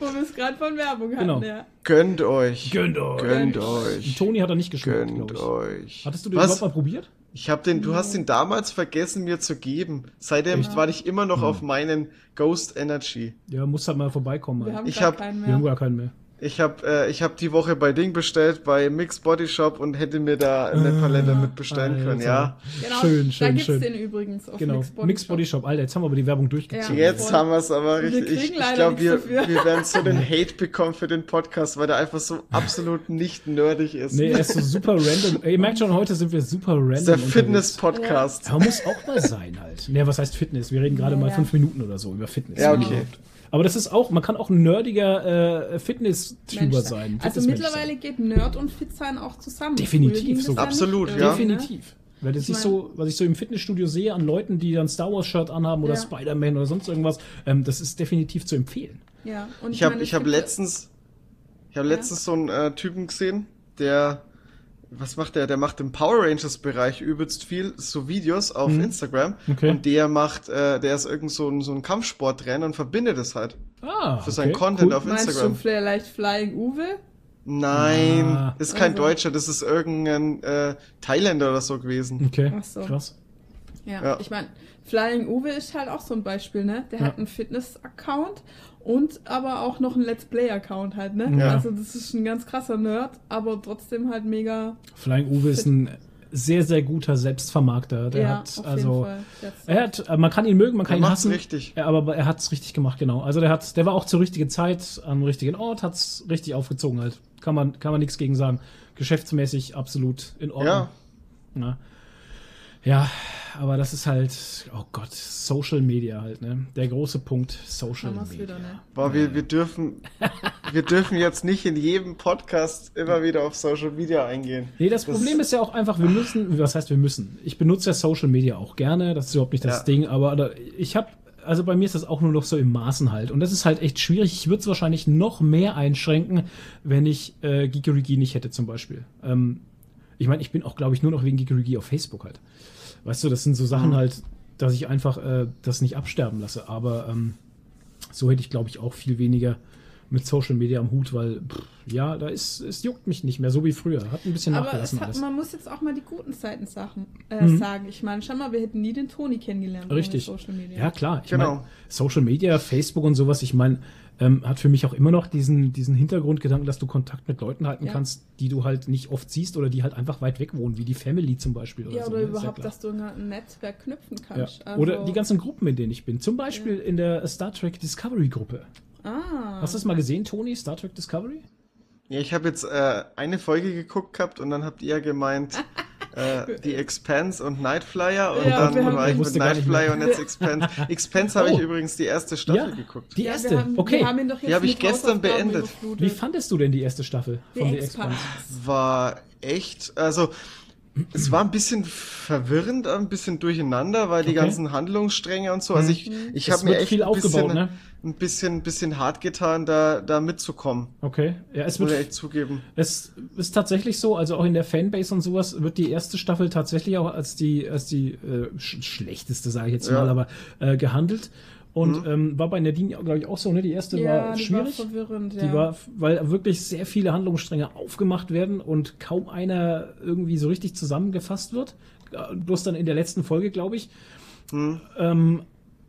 Wo wir es gerade von Werbung hatten, genau. ja. Gönnt euch. Gönnt euch. Gönnt euch. Toni hat er nicht geschmeckt, Gönnt euch. Hattest du den Was? überhaupt mal probiert? Ich habe den, du hast den damals vergessen mir zu geben. Seitdem ja. war ich immer noch hm. auf meinen Ghost Energy. Ja, muss halt mal vorbeikommen. Wir haben ich hab, keinen mehr. Wir haben gar keinen mehr. Ich habe äh, ich hab die Woche bei Ding bestellt, bei Mix Body Shop und hätte mir da eine ah, Palette mit bestellen Alter. können, ja. Genau, schön, schön, da gibt's schön. den übrigens auf genau. Mix Body, Mix Body Shop. Alter, jetzt haben wir aber die Werbung durchgezogen. Ja, jetzt haben wir es aber richtig. Ich, ich glaube, wir, wir werden so den Hate bekommen für den Podcast, weil der einfach so absolut nicht nerdig ist. Nee, er ist so super random. Ihr merkt schon, heute sind wir super random. Das ist der Fitness-Podcast. Ja. muss auch mal sein halt. Nee, was heißt Fitness? Wir reden gerade ja, mal fünf Minuten oder so über Fitness. Ja, okay. Aber das ist auch, man kann auch ein nerdiger äh, Fitness Fitness-Tuber sein. Also Fitnessmensch mittlerweile sein. geht Nerd und Fit sein auch zusammen. Definitiv sogar. Absolut, ja. Definitiv. Weil das Ich so, was ich so im Fitnessstudio sehe an Leuten, die dann Star Wars Shirt anhaben oder Ja. Spider-Man oder sonst irgendwas, ähm, das ist definitiv zu empfehlen. Ja, und Ich habe ich es hab letztens, ich habe letztens so einen äh, Typen gesehen, der, was macht der? Der macht im Power Rangers Bereich übelst viel so Videos auf Instagram Mhm. Okay. und der macht, äh, der ist irgend so ein, so ein Kampfsporttrainer und verbindet es halt Ah, für seinen okay, Content cool. auf Meinst Instagram. du vielleicht Flying Uwe? Nein, Ah. ist kein Also. Deutscher, das ist irgendein äh, Thailänder oder so gewesen. Okay, Ach so. krass. Ja, Ja. ich meine, Flying Uwe ist halt auch so ein Beispiel, ne? Der Ja. hat einen Fitness-Account und aber auch noch einen Let's Play-Account halt, ne? Ja. Also das ist ein ganz krasser Nerd, aber trotzdem halt mega. Flying Uwe ist ein sehr, sehr guter Selbstvermarkter. Der ja, hat, auf also, er hat, äh, man kann ihn mögen, man kann Er ihn hassen. richtig. Ja, aber er hat es richtig gemacht, genau. Also der hat, der war auch zur richtigen Zeit am richtigen Ort, hat es richtig aufgezogen halt. Kann man, kann man nichts gegen sagen. Geschäftsmäßig absolut in Ordnung. Ja, Ja. Ja, aber das ist halt, oh Gott, Social Media halt, ne? Der große Punkt Social Media. wieder, ne? boah, wir, wir dürfen, wir dürfen jetzt nicht in jedem Podcast immer wieder auf Social Media eingehen. Nee, das, Das- Problem ist ja auch einfach, wir müssen, was heißt wir müssen? Ich benutze ja Social Media auch gerne, das ist überhaupt nicht das Ja. Ding, aber ich habe, also bei mir ist das auch nur noch so im Maßen halt. Und das ist halt echt schwierig. Ich würde es wahrscheinlich noch mehr einschränken, wenn ich äh, Geekerigi nicht hätte zum Beispiel. Ähm, ich meine, ich bin auch, glaube ich, nur noch wegen Geekerigi auf Facebook halt. Weißt du, das sind so Sachen Mhm. halt, dass ich einfach äh, das nicht absterben lasse. Aber ähm, so hätte ich, glaube ich, auch viel weniger mit Social Media am Hut, weil, pff, ja, da ist, es juckt mich nicht mehr, so wie früher. Hat ein bisschen Aber es nachgelassen hat, alles. man muss jetzt auch mal die guten Seiten Sachen, äh, Mhm. sagen. Ich meine, schau mal, wir hätten nie den Toni kennengelernt Richtig. Social Media. Ja, klar. Ich Genau. meine, Social Media, Facebook und sowas, ich meine, ähm, hat für mich auch immer noch diesen, diesen Hintergrundgedanken, dass du Kontakt mit Leuten halten Ja. kannst, die du halt nicht oft siehst oder die halt einfach weit weg wohnen, wie die Family zum Beispiel. Oder Ja, so, oder ne? Ja überhaupt, klar. dass du in ein Netzwerk knüpfen Ja. kannst. Also, Oder die ganzen Gruppen, in denen ich bin. Zum Beispiel in der Star Trek Discovery Gruppe. Ah. Hast du das mal gesehen, Toni? Star Trek Discovery? Ja, ich habe jetzt äh, eine Folge geguckt gehabt und dann habt ihr gemeint, äh, die Expanse und Nightflyer und Ja, dann war ich Ich mit Nightflyer und jetzt Expanse. Expanse habe Oh. ich übrigens die erste Staffel Ja. geguckt. Die Ja, erste. Wir haben, okay. Wir haben ihn doch jetzt Die hab ich gestern beendet. Wie fandest du denn die erste Staffel von The Expanse? War echt, also es war ein bisschen verwirrend, ein bisschen durcheinander, weil die Okay. ganzen Handlungsstränge und so. Also ich, ich Es habe mir echt viel ein aufgebaut, bisschen, ne? Ein bisschen, bisschen hart getan, da, da mitzukommen. Okay. Ja, es Muss wird echt zugeben. Es ist tatsächlich so, also auch in der Fanbase und sowas wird die erste Staffel tatsächlich auch als die, als die äh, sch schlechteste, sage ich jetzt Ja. mal, aber äh, gehandelt. Und ähm, war bei Nadine, glaube ich, auch so, ne? Die erste Ja, war die schwierig. war verwirrend, Die ja. war, weil wirklich sehr viele Handlungsstränge aufgemacht werden und kaum einer irgendwie so richtig zusammengefasst wird. Äh, Bloß dann in der letzten Folge, glaube ich. Ähm,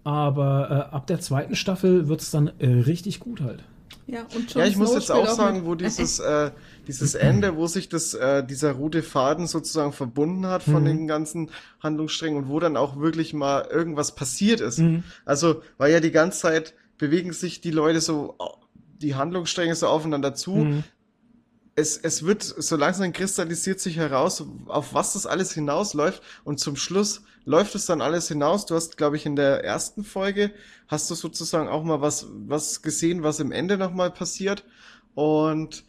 aber äh, ab der zweiten Staffel wird es dann äh, richtig gut halt. Ja, und Jon Ja, ich muss Snow jetzt spielt auch sagen, wo dieses, äh, dieses Ende, wo sich das, äh, dieser rote Faden sozusagen verbunden hat von den ganzen Handlungssträngen und wo dann auch wirklich mal irgendwas passiert ist. Also, weil ja die ganze Zeit bewegen sich die Leute so, die Handlungsstränge so aufeinander zu. Mhm. Es, es wird, so langsam kristallisiert sich heraus, auf was das alles hinausläuft und zum Schluss läuft es dann alles hinaus. Du hast, glaube ich, in der ersten Folge hast du sozusagen auch mal was, was gesehen, was im Ende nochmal passiert. Und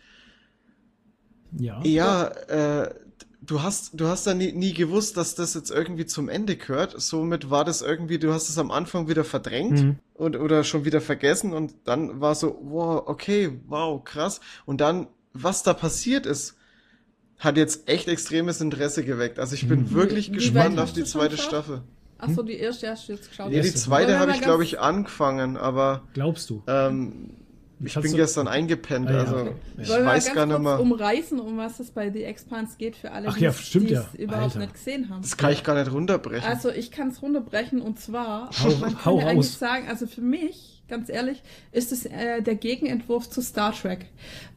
Ja. ja, äh, du hast, du hast da nie, nie gewusst, dass das jetzt irgendwie zum Ende gehört. Somit war das irgendwie, du hast es am Anfang wieder verdrängt Mhm. und, oder schon wieder vergessen und dann war so, wow, okay, wow, krass. Und dann, was da passiert ist, hat jetzt echt extremes Interesse geweckt. Also ich bin Mhm. wirklich Wie gespannt weit auf die zweite? Staffel. Achso, die erste hast du jetzt geschaut. Nee, die zweite wir habe ich, glaube ich, angefangen, aber Glaubst du? ähm, ich bin du- gestern eingepennt, Ah, ja, also okay. ich Wollen wir weiß ganz gar nicht mehr. umreißen, um was es bei The Expanse geht für alle, Ach die ja, es ja. überhaupt Alter. nicht gesehen haben. Das kann ich gar nicht runterbrechen. Also ich kann es runterbrechen und zwar, Hau- man hau kann ja eigentlich raus. sagen, also für mich, ganz ehrlich, ist es äh, der Gegenentwurf zu Star Trek.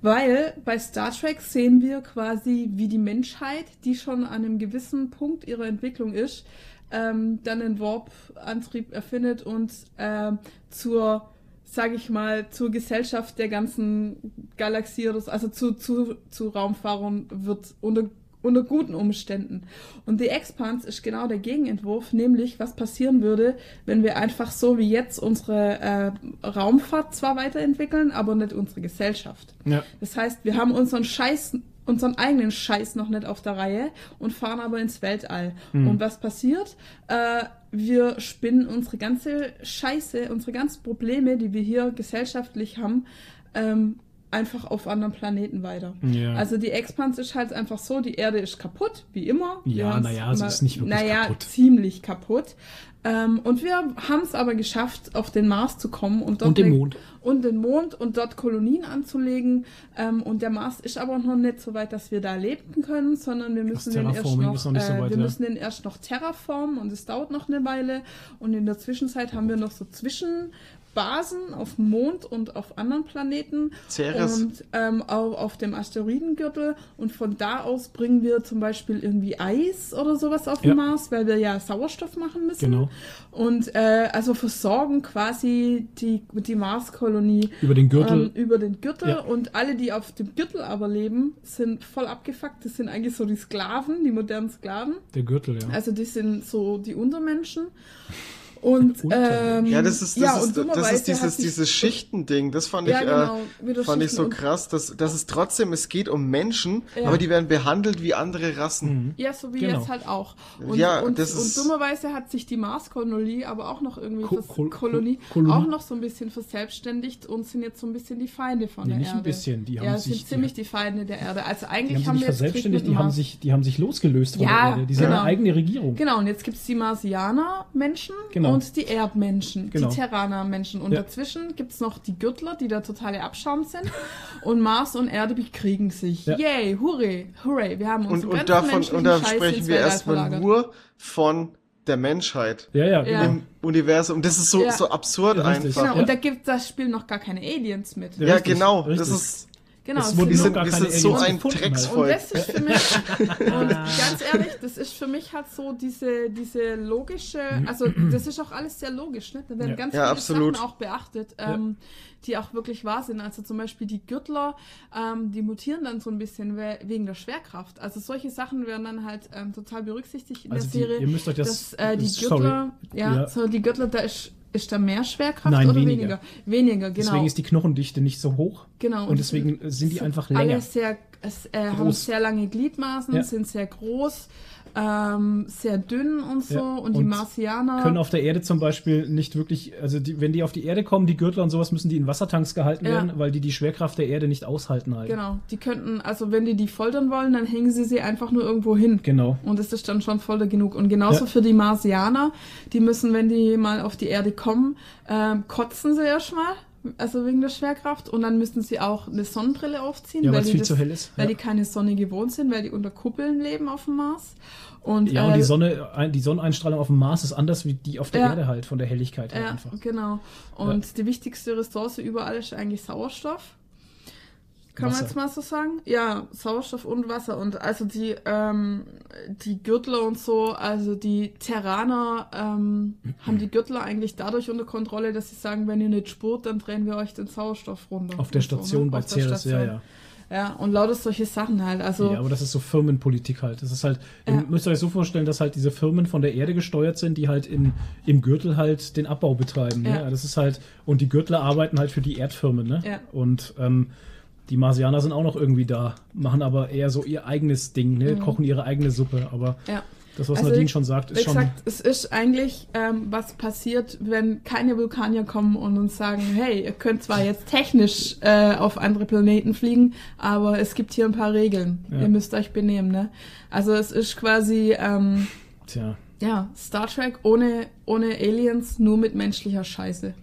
Weil bei Star Trek sehen wir quasi, wie die Menschheit, die schon an einem gewissen Punkt ihrer Entwicklung ist, ähm, dann den Warp-Antrieb erfindet und ähm, zur sage ich mal, zur Gesellschaft der ganzen Galaxie, also zu, zu, zu Raumfahrern wird unter, unter guten Umständen. Und The Expanse ist genau der Gegenentwurf, nämlich was passieren würde, wenn wir einfach so wie jetzt unsere äh, Raumfahrt zwar weiterentwickeln, aber nicht unsere Gesellschaft. Ja. Das heißt, wir haben unseren Scheiß unseren eigenen Scheiß noch nicht auf der Reihe und fahren aber ins Weltall. Mhm. Und was passiert? Äh, wir spinnen unsere ganze Scheiße, unsere ganzen Probleme, die wir hier gesellschaftlich haben, ähm, einfach auf anderen Planeten weiter. Ja. Also die Expanse ist halt einfach so, die Erde ist kaputt, wie immer. Ja, naja, sie ist nicht wirklich naja, kaputt. ziemlich kaputt. Ähm, und wir haben es aber geschafft, auf den Mars zu kommen und dort Und den Mond. und den Mond und dort Kolonien anzulegen. Ähm, und der Mars ist aber noch nicht so weit, dass wir da leben können, sondern wir müssen den erst noch, noch so äh, weit, wir ja. müssen den erst noch terraformen und es dauert noch eine Weile. Und in der Zwischenzeit haben wir noch so Zwischenbasen auf Mond und auf anderen Planeten Ceres. und ähm, auch auf dem Asteroidengürtel. Und von da aus bringen wir zum Beispiel irgendwie Eis oder sowas auf den Ja. Mars, weil wir ja Sauerstoff machen müssen. Genau. Und äh, also versorgen quasi die, die Marskolonie Über den Gürtel. ähm, über den Gürtel. Ja. Und alle, die auf dem Gürtel aber leben, sind voll abgefuckt. Das sind eigentlich so die Sklaven, die modernen Sklaven. der Gürtel, ja. Also die sind so die Untermenschen. Und ähm, Ja, das ist, das ja, ist, und das ist dieses, dieses Schichtending. Das fand Ja, ich, genau, äh, wieder fand ich so und- krass, dass, dass es trotzdem, es geht um Menschen, Ja. aber die werden behandelt wie andere Rassen. Mhm. Ja, so wie Genau. jetzt halt auch. Und, Ja, und, das und ist- dummerweise hat sich die Marskolonie aber auch noch irgendwie Ko- Kol- Kolonie, Kolonie? auch noch so ein bisschen verselbstständigt und sind jetzt so ein bisschen die Feinde von Nee, der nicht ein Erde. bisschen, die haben ja, sich- sind ziemlich die Feinde der Erde. Also eigentlich Die haben sich haben nicht wir verselbstständigt, die haben sich, die haben sich losgelöst von der Erde. Die sind genau. eine eigene Regierung. Genau, und jetzt gibt's die Marsianer-Menschen Genau. Und die Erdmenschen, Genau. die Terraner-Menschen. Und Ja. dazwischen gibt's noch die Gürtler, die der totale Abschaum sind. und Mars und Erde bekriegen sich. Ja. Yay, hurray, hurray. Wir haben Und, unseren und davon, menschlichen und da Scheiß sprechen wir erstmal verlagert. nur von der Menschheit Ja, ja, Ja. genau. im Universum. Das ist so, Ja. so absurd Ja, einfach. Genau, Ja. und da gibt das Spiel noch gar keine Aliens mit. Ja, Ja, richtig, genau. richtig. Das ist, Genau, wurden wir sind wir keine sind so ein halt. Und Drecksvolk. das ist für mich, und ganz ehrlich, das ist für mich halt so diese, diese logische, also das ist auch alles sehr logisch, ne? Da werden Ja. ganz Ja, viele absolut. Sachen auch beachtet, ähm, die auch wirklich wahr sind. Also zum Beispiel die Gürtler, ähm, die mutieren dann so ein bisschen we wegen der Schwerkraft. Also solche Sachen werden dann halt ähm, total berücksichtigt in Also der die, Serie. ihr müsst euch das. dass äh, die sorry. Gürtler, ja, Ja. So, die Gürtler, da ist, ist da mehr Schwerkraft Nein, oder weniger. weniger? Weniger, genau. Deswegen ist die Knochendichte nicht so hoch. Genau. Und deswegen sind die einfach länger. Alle sehr, äh, haben sehr lange Gliedmaßen, Ja. sind sehr groß, ähm, sehr dünn und so. Ja, Und, die und Marsianer. Können auf der Erde zum Beispiel nicht wirklich, also die, wenn die auf die Erde kommen, die Gürtler und sowas, müssen die in Wassertanks gehalten Ja. werden, weil die die Schwerkraft der Erde nicht aushalten halt. Genau, die könnten, also wenn die die foltern wollen, dann hängen sie sie einfach nur irgendwo hin. Genau. Und das ist dann schon Folter genug. Und genauso Ja. für die Marsianer, die müssen, wenn die mal auf die Erde kommen, ähm, kotzen sie erstmal, also wegen der Schwerkraft. Und dann müssen sie auch eine Sonnenbrille aufziehen, Ja, weil, die viel das, zu hell ist. weil Ja. die keine Sonne gewohnt sind, weil die unter Kuppeln leben auf dem Mars. Und, Ja, und die äh, Sonne, die Sonneneinstrahlung auf dem Mars ist anders wie die auf der Ja. Erde halt, von der Helligkeit her Ja, einfach. genau. Und die wichtigste Ressource überall ist eigentlich Sauerstoff. Kann Wasser. man jetzt mal so sagen? Ja, Sauerstoff und Wasser. Und also die, ähm, die Gürtler und so, also die Terraner ähm, haben die Gürtler eigentlich dadurch unter Kontrolle, dass sie sagen, wenn ihr nicht spurt, dann drehen wir euch den Sauerstoff runter. Auf der Und Station so, ne? bei Ceres, ja, ja. Ja, und lauter solche Sachen halt. Also, ja, aber das ist so Firmenpolitik halt. Das ist halt, Ja. ihr müsst euch so vorstellen, dass halt diese Firmen von der Erde gesteuert sind, die halt in, im Gürtel halt den Abbau betreiben. Ne? Ja. Das ist halt, und die Gürtler arbeiten halt für die Erdfirmen, ne? Ja. Und ähm, die Marsianer sind auch noch irgendwie da, machen aber eher so ihr eigenes Ding, ne? Kochen ihre eigene Suppe. Aber ja. das, was Mhm. Also, Nadine schon sagt, ist schon. gesagt, es ist eigentlich, ähm, was passiert, wenn keine Vulkanier kommen und uns sagen, hey, ihr könnt zwar jetzt technisch äh, auf andere Planeten fliegen, aber es gibt hier ein paar Regeln. Ja. Ihr müsst euch benehmen, ne? Also es ist quasi, ähm, Tja. ja, Star Trek ohne, ohne Aliens, nur mit menschlicher Scheiße.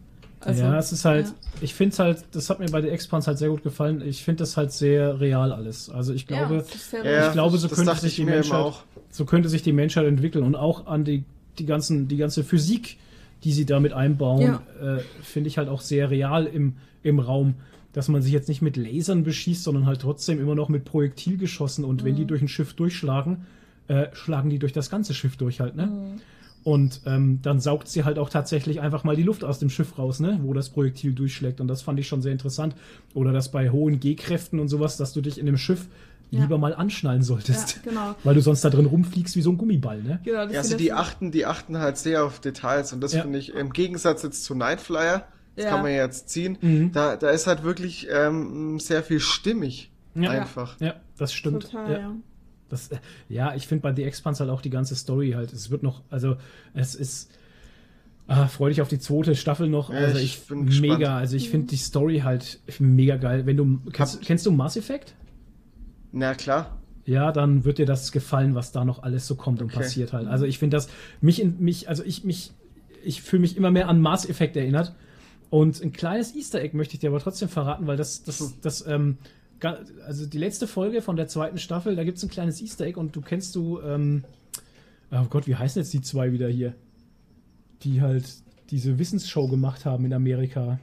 Also, ja, es ist halt, ja. ich finde es halt, das hat mir bei der Expans halt sehr gut gefallen. Ich finde das halt sehr real alles. Also ich glaube, ja, ich glaube, so könnte sich ich die Menschheit, auch. so könnte sich die Menschheit entwickeln und auch an die, die ganzen, die ganze Physik, die sie damit einbauen, Ja. äh, finde ich halt auch sehr real im, im Raum. Dass man sich jetzt nicht mit Lasern beschießt, sondern halt trotzdem immer noch mit Projektilgeschossen und Mhm. wenn die durch ein Schiff durchschlagen, äh, schlagen die durch das ganze Schiff durch halt, ne? Mhm. Und ähm, dann saugt sie halt auch tatsächlich einfach mal die Luft aus dem Schiff raus, ne? wo das Projektil durchschlägt. Und das fand ich schon sehr interessant. Oder dass bei hohen G-Kräften und sowas, dass du dich in dem Schiff ja. lieber mal anschnallen solltest. Ja, genau. Weil du sonst da drin rumfliegst wie so ein Gummiball, ne? Genau, ja, also die achten, die achten halt sehr auf Details und das ja. finde ich im Gegensatz jetzt zu Nightflyer, das kann man ja jetzt ziehen, mhm. da, da ist halt wirklich ähm, sehr viel stimmig. Einfach. Ja, das stimmt. Total, ja. Das, äh, ja, ich finde bei The Expanse halt auch die ganze Story halt, es wird noch, also es ist Ah, freu dich auf die zweite Staffel noch. Ja, also ich, ich bin mega. Gespannt. Also ich finde die Story halt mega geil. Wenn du kennst, kennst du Mass Effect? Na klar. Ja, dann wird dir das gefallen, was da noch alles so kommt okay. und passiert halt. Also ich finde das mich in mich, also ich mich, ich fühle mich immer mehr an Mass Effect erinnert. Und ein kleines Easter Egg möchte ich dir aber trotzdem verraten, weil das, das, hm. das, ähm, also die letzte Folge von der zweiten Staffel, da gibt es ein kleines Easter Egg und du kennst du, ähm, oh Gott, wie heißen jetzt die zwei wieder hier? die halt diese Wissensshow gemacht haben in Amerika,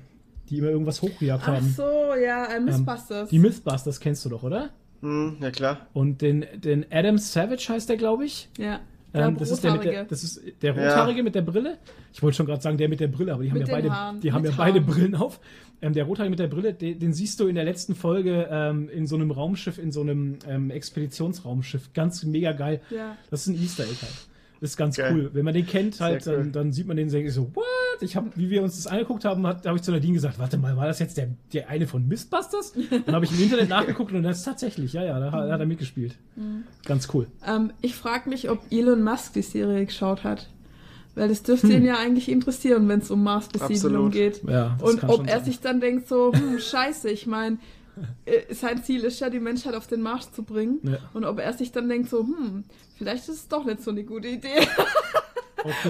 die immer irgendwas hochgejagt haben. Ach so, ja, äh, Mythbusters. Ähm, die Mythbusters kennst du doch, oder? Hm, ja klar. Und den, den Adam Savage heißt der, glaube ich. Ja. Ähm, das ist der mit der, das ist der rothaarige ja. mit der Brille. Ich wollte schon gerade sagen, der mit der Brille, aber die haben ja beide, Haaren. die haben ja beide Brillen auf. Ähm, der rothaarige mit der Brille, den, den, siehst du in der letzten Folge ähm, in so einem Raumschiff, in so einem ähm, Expeditionsraumschiff. Ganz mega geil. Ja. Das ist ein Easter Egg halt. Das ist ganz Geil. cool. Wenn man den kennt, halt, cool. dann, dann, sieht man den und denkt so, what? Ich habe, wie wir uns das angeguckt haben, habe ich zu Nadine gesagt, warte mal, war das jetzt der, der eine von Mistbusters? Dann habe ich im Internet nachgeguckt und das ist tatsächlich, ja, ja, da, da hat er mitgespielt. Mhm. Ganz cool. Ähm, ich frage mich, ob Elon Musk die Serie geschaut hat. Weil das dürfte hm. ihn ja eigentlich interessieren, wenn es um Mars-Besiedlung geht. Ja, und ob er sein. sich dann denkt so, hm, scheiße, ich meine, sein Ziel ist ja, die Menschheit auf den Mars zu bringen. Ja. Und ob er sich dann denkt so, hm, vielleicht ist es doch nicht so eine gute Idee.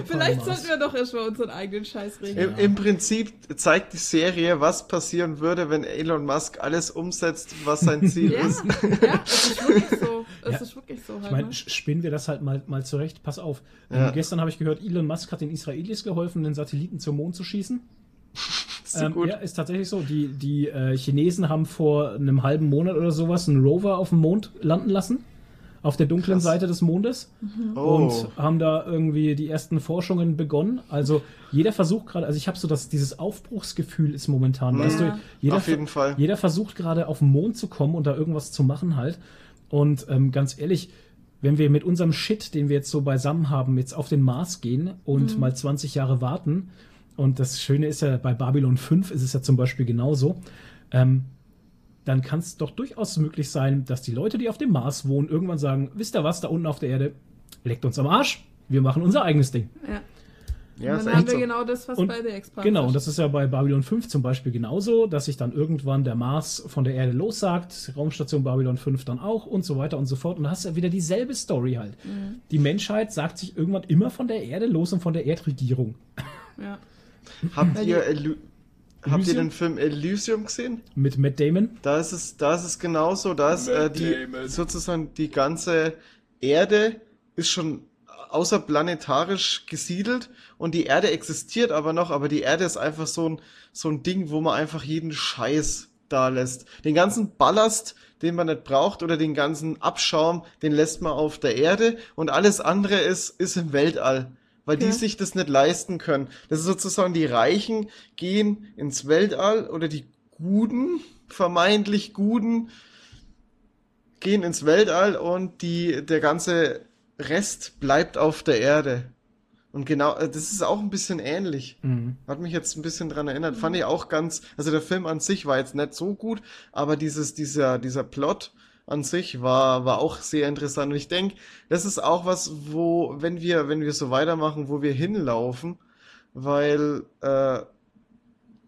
Vielleicht sollten wir doch erstmal unseren eigenen Scheiß regeln. Im, Im, Prinzip zeigt die Serie, was passieren würde, wenn Elon Musk alles umsetzt, was sein Ziel ja, ist. Ja, es ist wirklich so. Es ja. ist wirklich so. Halt, ich meine, ne? spinnen wir das halt mal, mal zurecht. Pass auf. Ja. Ähm, gestern habe ich gehört, Elon Musk hat den Israelis geholfen, den Satelliten zum Mond zu schießen. Ähm, ja, ist tatsächlich so. Die, die äh, Chinesen haben vor einem halben Monat oder sowas einen Rover auf dem Mond landen lassen. Auf der dunklen Krass. Seite des Mondes. Mhm. Oh. Und haben da irgendwie die ersten Forschungen begonnen. Also jeder versucht gerade, also ich habe so das, dieses Aufbruchsgefühl ist momentan, mhm. weißt du, jeder, auf jeden Fall. jeder versucht gerade auf den Mond zu kommen und da irgendwas zu machen halt. Und ähm, ganz ehrlich, wenn wir mit unserem Shit, den wir jetzt so beisammen haben, jetzt auf den Mars gehen und mhm. mal 20 Jahre warten, und das Schöne ist ja, bei Babylon 5 ist es ja zum Beispiel genauso. Ähm, dann kann es doch durchaus möglich sein, dass die Leute, die auf dem Mars wohnen, irgendwann sagen: Wisst ihr was, da unten auf der Erde, leckt uns am Arsch, wir machen unser eigenes Ding. Ja. Ja, und dann haben wir so. genau das, was und, bei der Expansion Genau, und das ist ja bei Babylon 5 zum Beispiel genauso, dass sich dann irgendwann der Mars von der Erde lossagt, Raumstation Babylon 5 dann auch und so weiter und so fort. Und da hast du ja wieder dieselbe Story halt. Mhm. Die Menschheit sagt sich irgendwann immer von der Erde los und von der Erdregierung. Ja. Habt ihr, Ely Habt ihr den Film Elysium gesehen? Mit Matt Damon? Da ist es, da ist es genauso. Da ist äh, die sozusagen die ganze Erde ist schon außerplanetarisch gesiedelt und die Erde existiert aber noch, aber die Erde ist einfach so ein, so ein Ding, wo man einfach jeden Scheiß da lässt. Den ganzen Ballast, den man nicht braucht oder den ganzen Abschaum, den lässt man auf der Erde und alles andere ist, ist im Weltall weil okay. die sich das nicht leisten können. Das ist sozusagen, die Reichen gehen ins Weltall oder die Guten, vermeintlich Guten, gehen ins Weltall und die, der ganze Rest bleibt auf der Erde. Und genau, äh, das ist auch ein bisschen ähnlich. Mhm. Hat mich jetzt ein bisschen dran erinnert. Fand ich auch ganz, also der Film an sich war jetzt nicht so gut, aber dieses, dieser, dieser Plot, an sich war, war auch sehr interessant. Und ich denke, das ist auch was, wo, wenn wir, wenn wir so weitermachen, wo wir hinlaufen, weil äh,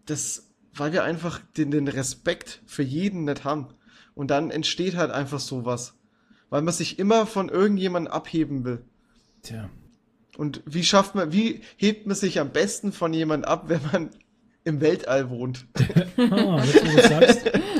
das, weil wir einfach den, den Respekt für jeden nicht haben. Und dann entsteht halt einfach sowas. Weil man sich immer von irgendjemandem abheben will. Tja. Und wie schafft man, wie hebt man sich am besten von jemandem ab, wenn man im Weltall wohnt. ah, jetzt, wo du sagst.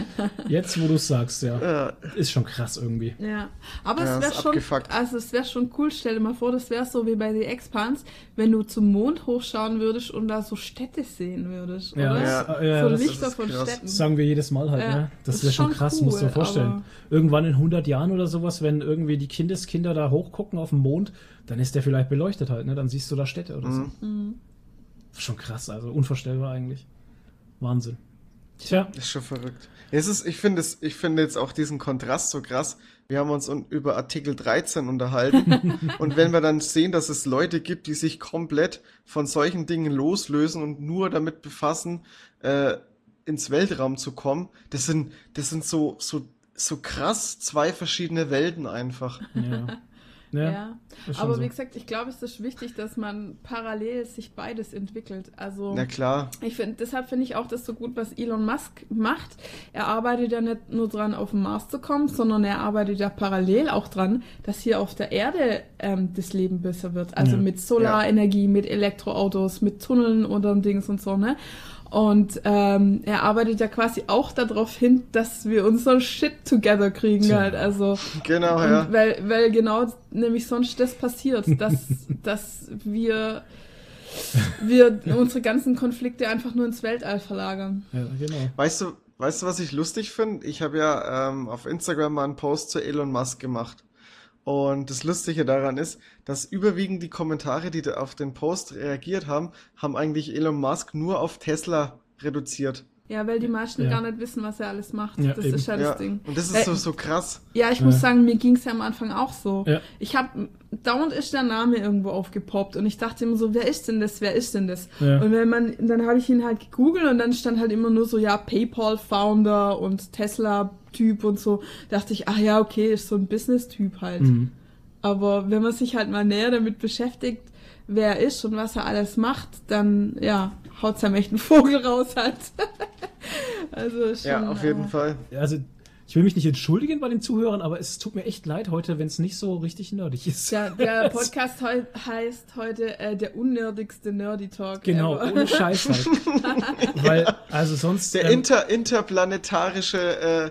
Jetzt, wo du sagst, ja. ja. Ist schon krass irgendwie. Ja. Aber ja, es wäre schon, abgefuckt. also es wäre schon cool, stell dir mal vor, das wäre so wie bei The Expans, wenn du zum Mond hochschauen würdest und da so Städte sehen würdest, ja, oder? Ja, ja, so Lichter von krass. Städten. Das sagen wir jedes Mal halt, ne? Das wäre schon krass, cool, musst du dir vorstellen. Irgendwann in 100 Jahren oder sowas, wenn irgendwie die Kindeskinder da hochgucken auf den Mond, dann ist der vielleicht beleuchtet halt, ne? Dann siehst du da Städte oder mhm. so. Mhm. Schon krass, also unvorstellbar eigentlich. Wahnsinn. Tja. Das ist schon verrückt. Es ist, ich finde es, ich finde jetzt auch diesen Kontrast so krass, wir haben uns über Artikel 13 unterhalten. und wenn wir dann sehen, dass es Leute gibt, die sich komplett von solchen Dingen loslösen und nur damit befassen, äh, ins Weltraum zu kommen, das sind, das sind so, so, so krass zwei verschiedene Welten einfach. Ja. Ja, ja. aber so. wie gesagt, ich glaube, es ist wichtig, dass man parallel sich beides entwickelt. Also, Na klar. Ich finde, deshalb finde ich auch das so gut, was Elon Musk macht. Er arbeitet ja nicht nur dran, auf den Mars zu kommen, sondern er arbeitet ja parallel auch dran, dass hier auf der Erde ähm, das Leben besser wird. Also ja. mit Solarenergie, mit Elektroautos, mit Tunneln und Dings und so, ne? Und ähm, er arbeitet ja quasi auch darauf hin, dass wir unser Shit together kriegen ja. halt. Also genau, ja. Weil, weil genau nämlich sonst das passiert, dass, dass wir wir unsere ganzen Konflikte einfach nur ins Weltall verlagern. Ja, genau. Weißt du, weißt du, was ich lustig finde? Ich habe ja ähm, auf Instagram mal einen Post zu Elon Musk gemacht. Und das Lustige daran ist, dass überwiegend die Kommentare, die auf den Post reagiert haben, haben eigentlich Elon Musk nur auf Tesla reduziert. Ja, weil die meisten ja. gar nicht wissen, was er alles macht. Ja, das eben. ist ja das ja. Ding. Und das ist weil, so, so krass. Ja, ich muss sagen, mir ging es ja am Anfang auch so. Ich habe, dauernd ist der Name irgendwo aufgepoppt und ich dachte immer so, wer ist denn das, wer ist denn das? Und wenn man, dann habe ich ihn halt gegoogelt und dann stand halt immer nur so, ja, PayPal-Founder und Tesla-Typ und so. Da dachte ich, ach ja, okay, ist so ein Business-Typ halt. Mhm. Aber wenn man sich halt mal näher damit beschäftigt, wer er ist und was er alles macht, dann ja, haut seinem echten Vogel raus halt. also schon, ja, auf jeden äh, Fall. Also ich will mich nicht entschuldigen bei den Zuhörern, aber es tut mir echt leid heute, wenn es nicht so richtig nerdig ist. Ja, der Podcast heu heißt heute äh, der unnördigste Nerdy Talk. Genau, ever. ohne Scheiß halt. Weil, also sonst. Der ähm, inter interplanetarische äh,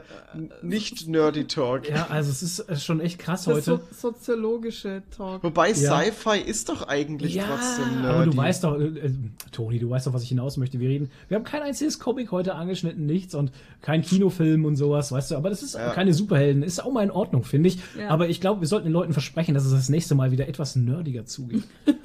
nicht-Nerdy Talk. Ja, also es ist äh, schon echt krass heute. So soziologische Talk. Wobei ja. Sci-Fi ist doch eigentlich ja, trotzdem nerdy. Aber du weißt doch, äh, äh, Toni, du weißt doch, was ich hinaus möchte. Wir reden, wir haben kein einziges Comic heute angeschnitten, nichts und kein Kinofilm und sowas, weißt du, aber das ist ja. keine Superhelden. Ist auch mal in Ordnung, finde ich. Ja. Aber ich glaube, wir sollten den Leuten versprechen, dass es das nächste Mal wieder etwas nerdiger zugeht. ja,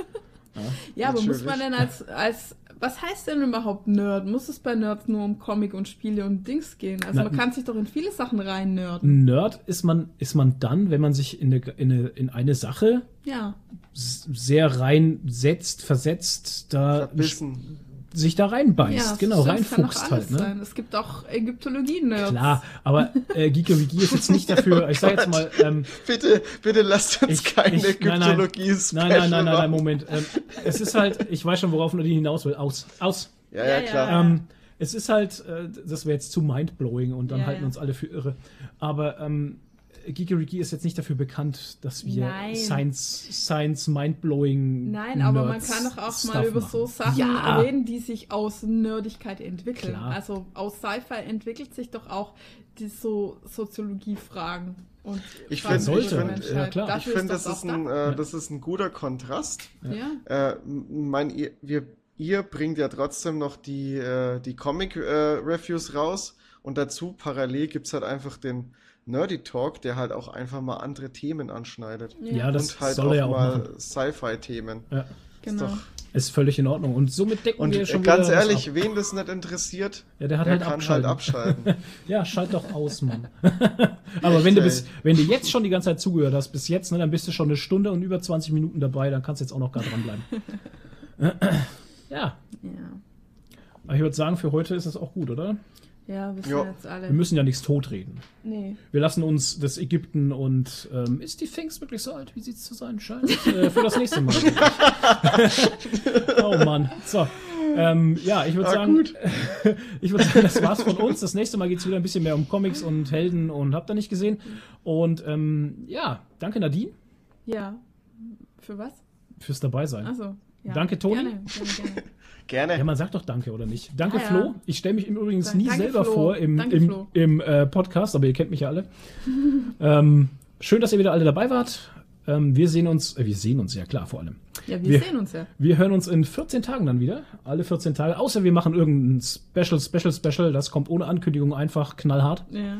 ja aber muss man denn als, als, was heißt denn überhaupt Nerd? Muss es bei Nerds nur um Comic und Spiele und Dings gehen? Also Na, man kann sich doch in viele Sachen rein nerden. Nerd ist man, ist man dann, wenn man sich in eine, in eine, in eine Sache ja. sehr reinsetzt, versetzt, da Verbissen sich da reinbeißt, ja, genau, reinfuchst halt. Ne? Sein. Es gibt auch Ägyptologien. Ne? Klar, aber äh, Geekerigi ist jetzt nicht dafür, ich sag jetzt mal... Ähm, bitte, bitte lasst uns ich, keine Ägyptologie nein nein, nein, nein, nein, nein, Moment. Ähm, es ist halt, ich weiß schon, worauf Nadine hinaus will. Aus, aus. Ja, ja, klar. Ähm, es ist halt, äh, das wäre jetzt zu mindblowing und dann ja, halten ja. uns alle für irre. Aber ähm, Gigerigi ist jetzt nicht dafür bekannt, dass wir Nein. Science, Science Mindblowing. Nein, aber man kann doch auch mal über so Sachen ja. reden, die sich aus Nerdigkeit entwickeln. Klar. Also aus Sci-Fi entwickelt sich doch auch die so Soziologie-Fragen. Und ich finde, sollte. Ich finde, ja, ich find, das, ist ein, äh, das ist ein guter Kontrast. Ja. Äh, mein, ihr, wir, ihr bringt ja trotzdem noch die, äh, die Comic-Reviews äh, raus und dazu parallel gibt es halt einfach den, Nerdy Talk, der halt auch einfach mal andere Themen anschneidet. Ja, das und halt soll auch er auch mal Sci-Fi-Themen. Ja. Genau. Ist, doch, ist völlig in Ordnung. Und somit decken und wir schon ganz wieder ehrlich, wen das nicht interessiert, ja, der, hat der halt kann abschalten. halt abschalten. ja, schalt doch aus, Mann. Aber wenn du, bis, wenn du jetzt schon die ganze Zeit zugehört hast, bis jetzt, ne, dann bist du schon eine Stunde und über 20 Minuten dabei, dann kannst du jetzt auch noch gar dranbleiben. ja. ja. Aber ich würde sagen, für heute ist es auch gut, oder? Ja, wissen jo. jetzt alle. Wir müssen ja nichts totreden. Nee. Wir lassen uns das Ägypten und ähm, ist die Pfingst wirklich so alt, wie sie zu sein scheint? äh, für das nächste Mal. oh Mann. So. Ähm, ja, ich würde ah, sagen, ich würde sagen, das war's von uns. Das nächste Mal geht es wieder ein bisschen mehr um Comics und Helden und habt ihr nicht gesehen. Und ähm, ja, danke Nadine. Ja. Für was? Fürs Dabeisein. Achso. Ja. Danke Toni. Gerne, gerne, gerne. Gerne. Ja, man sagt doch Danke, oder nicht? Danke, ja, ja. Flo. Ich stelle mich übrigens Danke, nie selber Flo. vor im, Danke, im, im äh, Podcast, aber ihr kennt mich ja alle. ähm, schön, dass ihr wieder alle dabei wart. Ähm, wir sehen uns, äh, wir sehen uns ja klar vor allem. Ja, wir, wir, sehen uns ja. Wir hören uns in 14 Tagen dann wieder. Alle 14 Tage. Außer wir machen irgendein Special, Special, Special. Das kommt ohne Ankündigung einfach knallhart. Ja.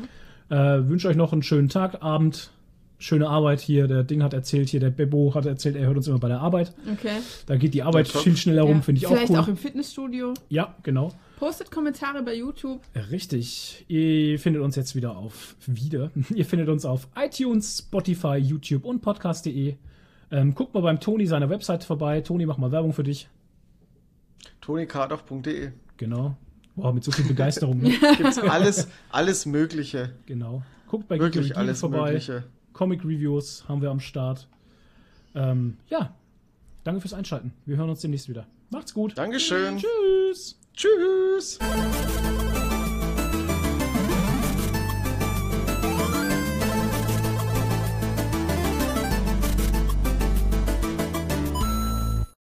Äh, wünsche euch noch einen schönen Tag, Abend, schöne Arbeit hier. Der Ding hat erzählt, hier der Bebo hat erzählt, er hört uns immer bei der Arbeit. Okay. Da geht die Arbeit viel schneller rum, ja. finde ich Vielleicht auch cool. Vielleicht auch im Fitnessstudio. Ja, genau. Postet Kommentare bei YouTube. Richtig. Ihr findet uns jetzt wieder auf wieder. Ihr findet uns auf iTunes, Spotify, YouTube und podcast.de. Ähm, guckt mal beim Toni seiner Website vorbei. Toni, mach mal Werbung für dich. ToniKardoff.de. Genau. Wow, mit so viel Begeisterung. Ne? Gibt's alles, alles Mögliche. Genau. Guckt bei Wirklich alles vorbei. Mögliche. Comic Reviews haben wir am Start. Ähm, ja, danke fürs Einschalten. Wir hören uns demnächst wieder. Macht's gut. Dankeschön. Tschüss. Tschüss.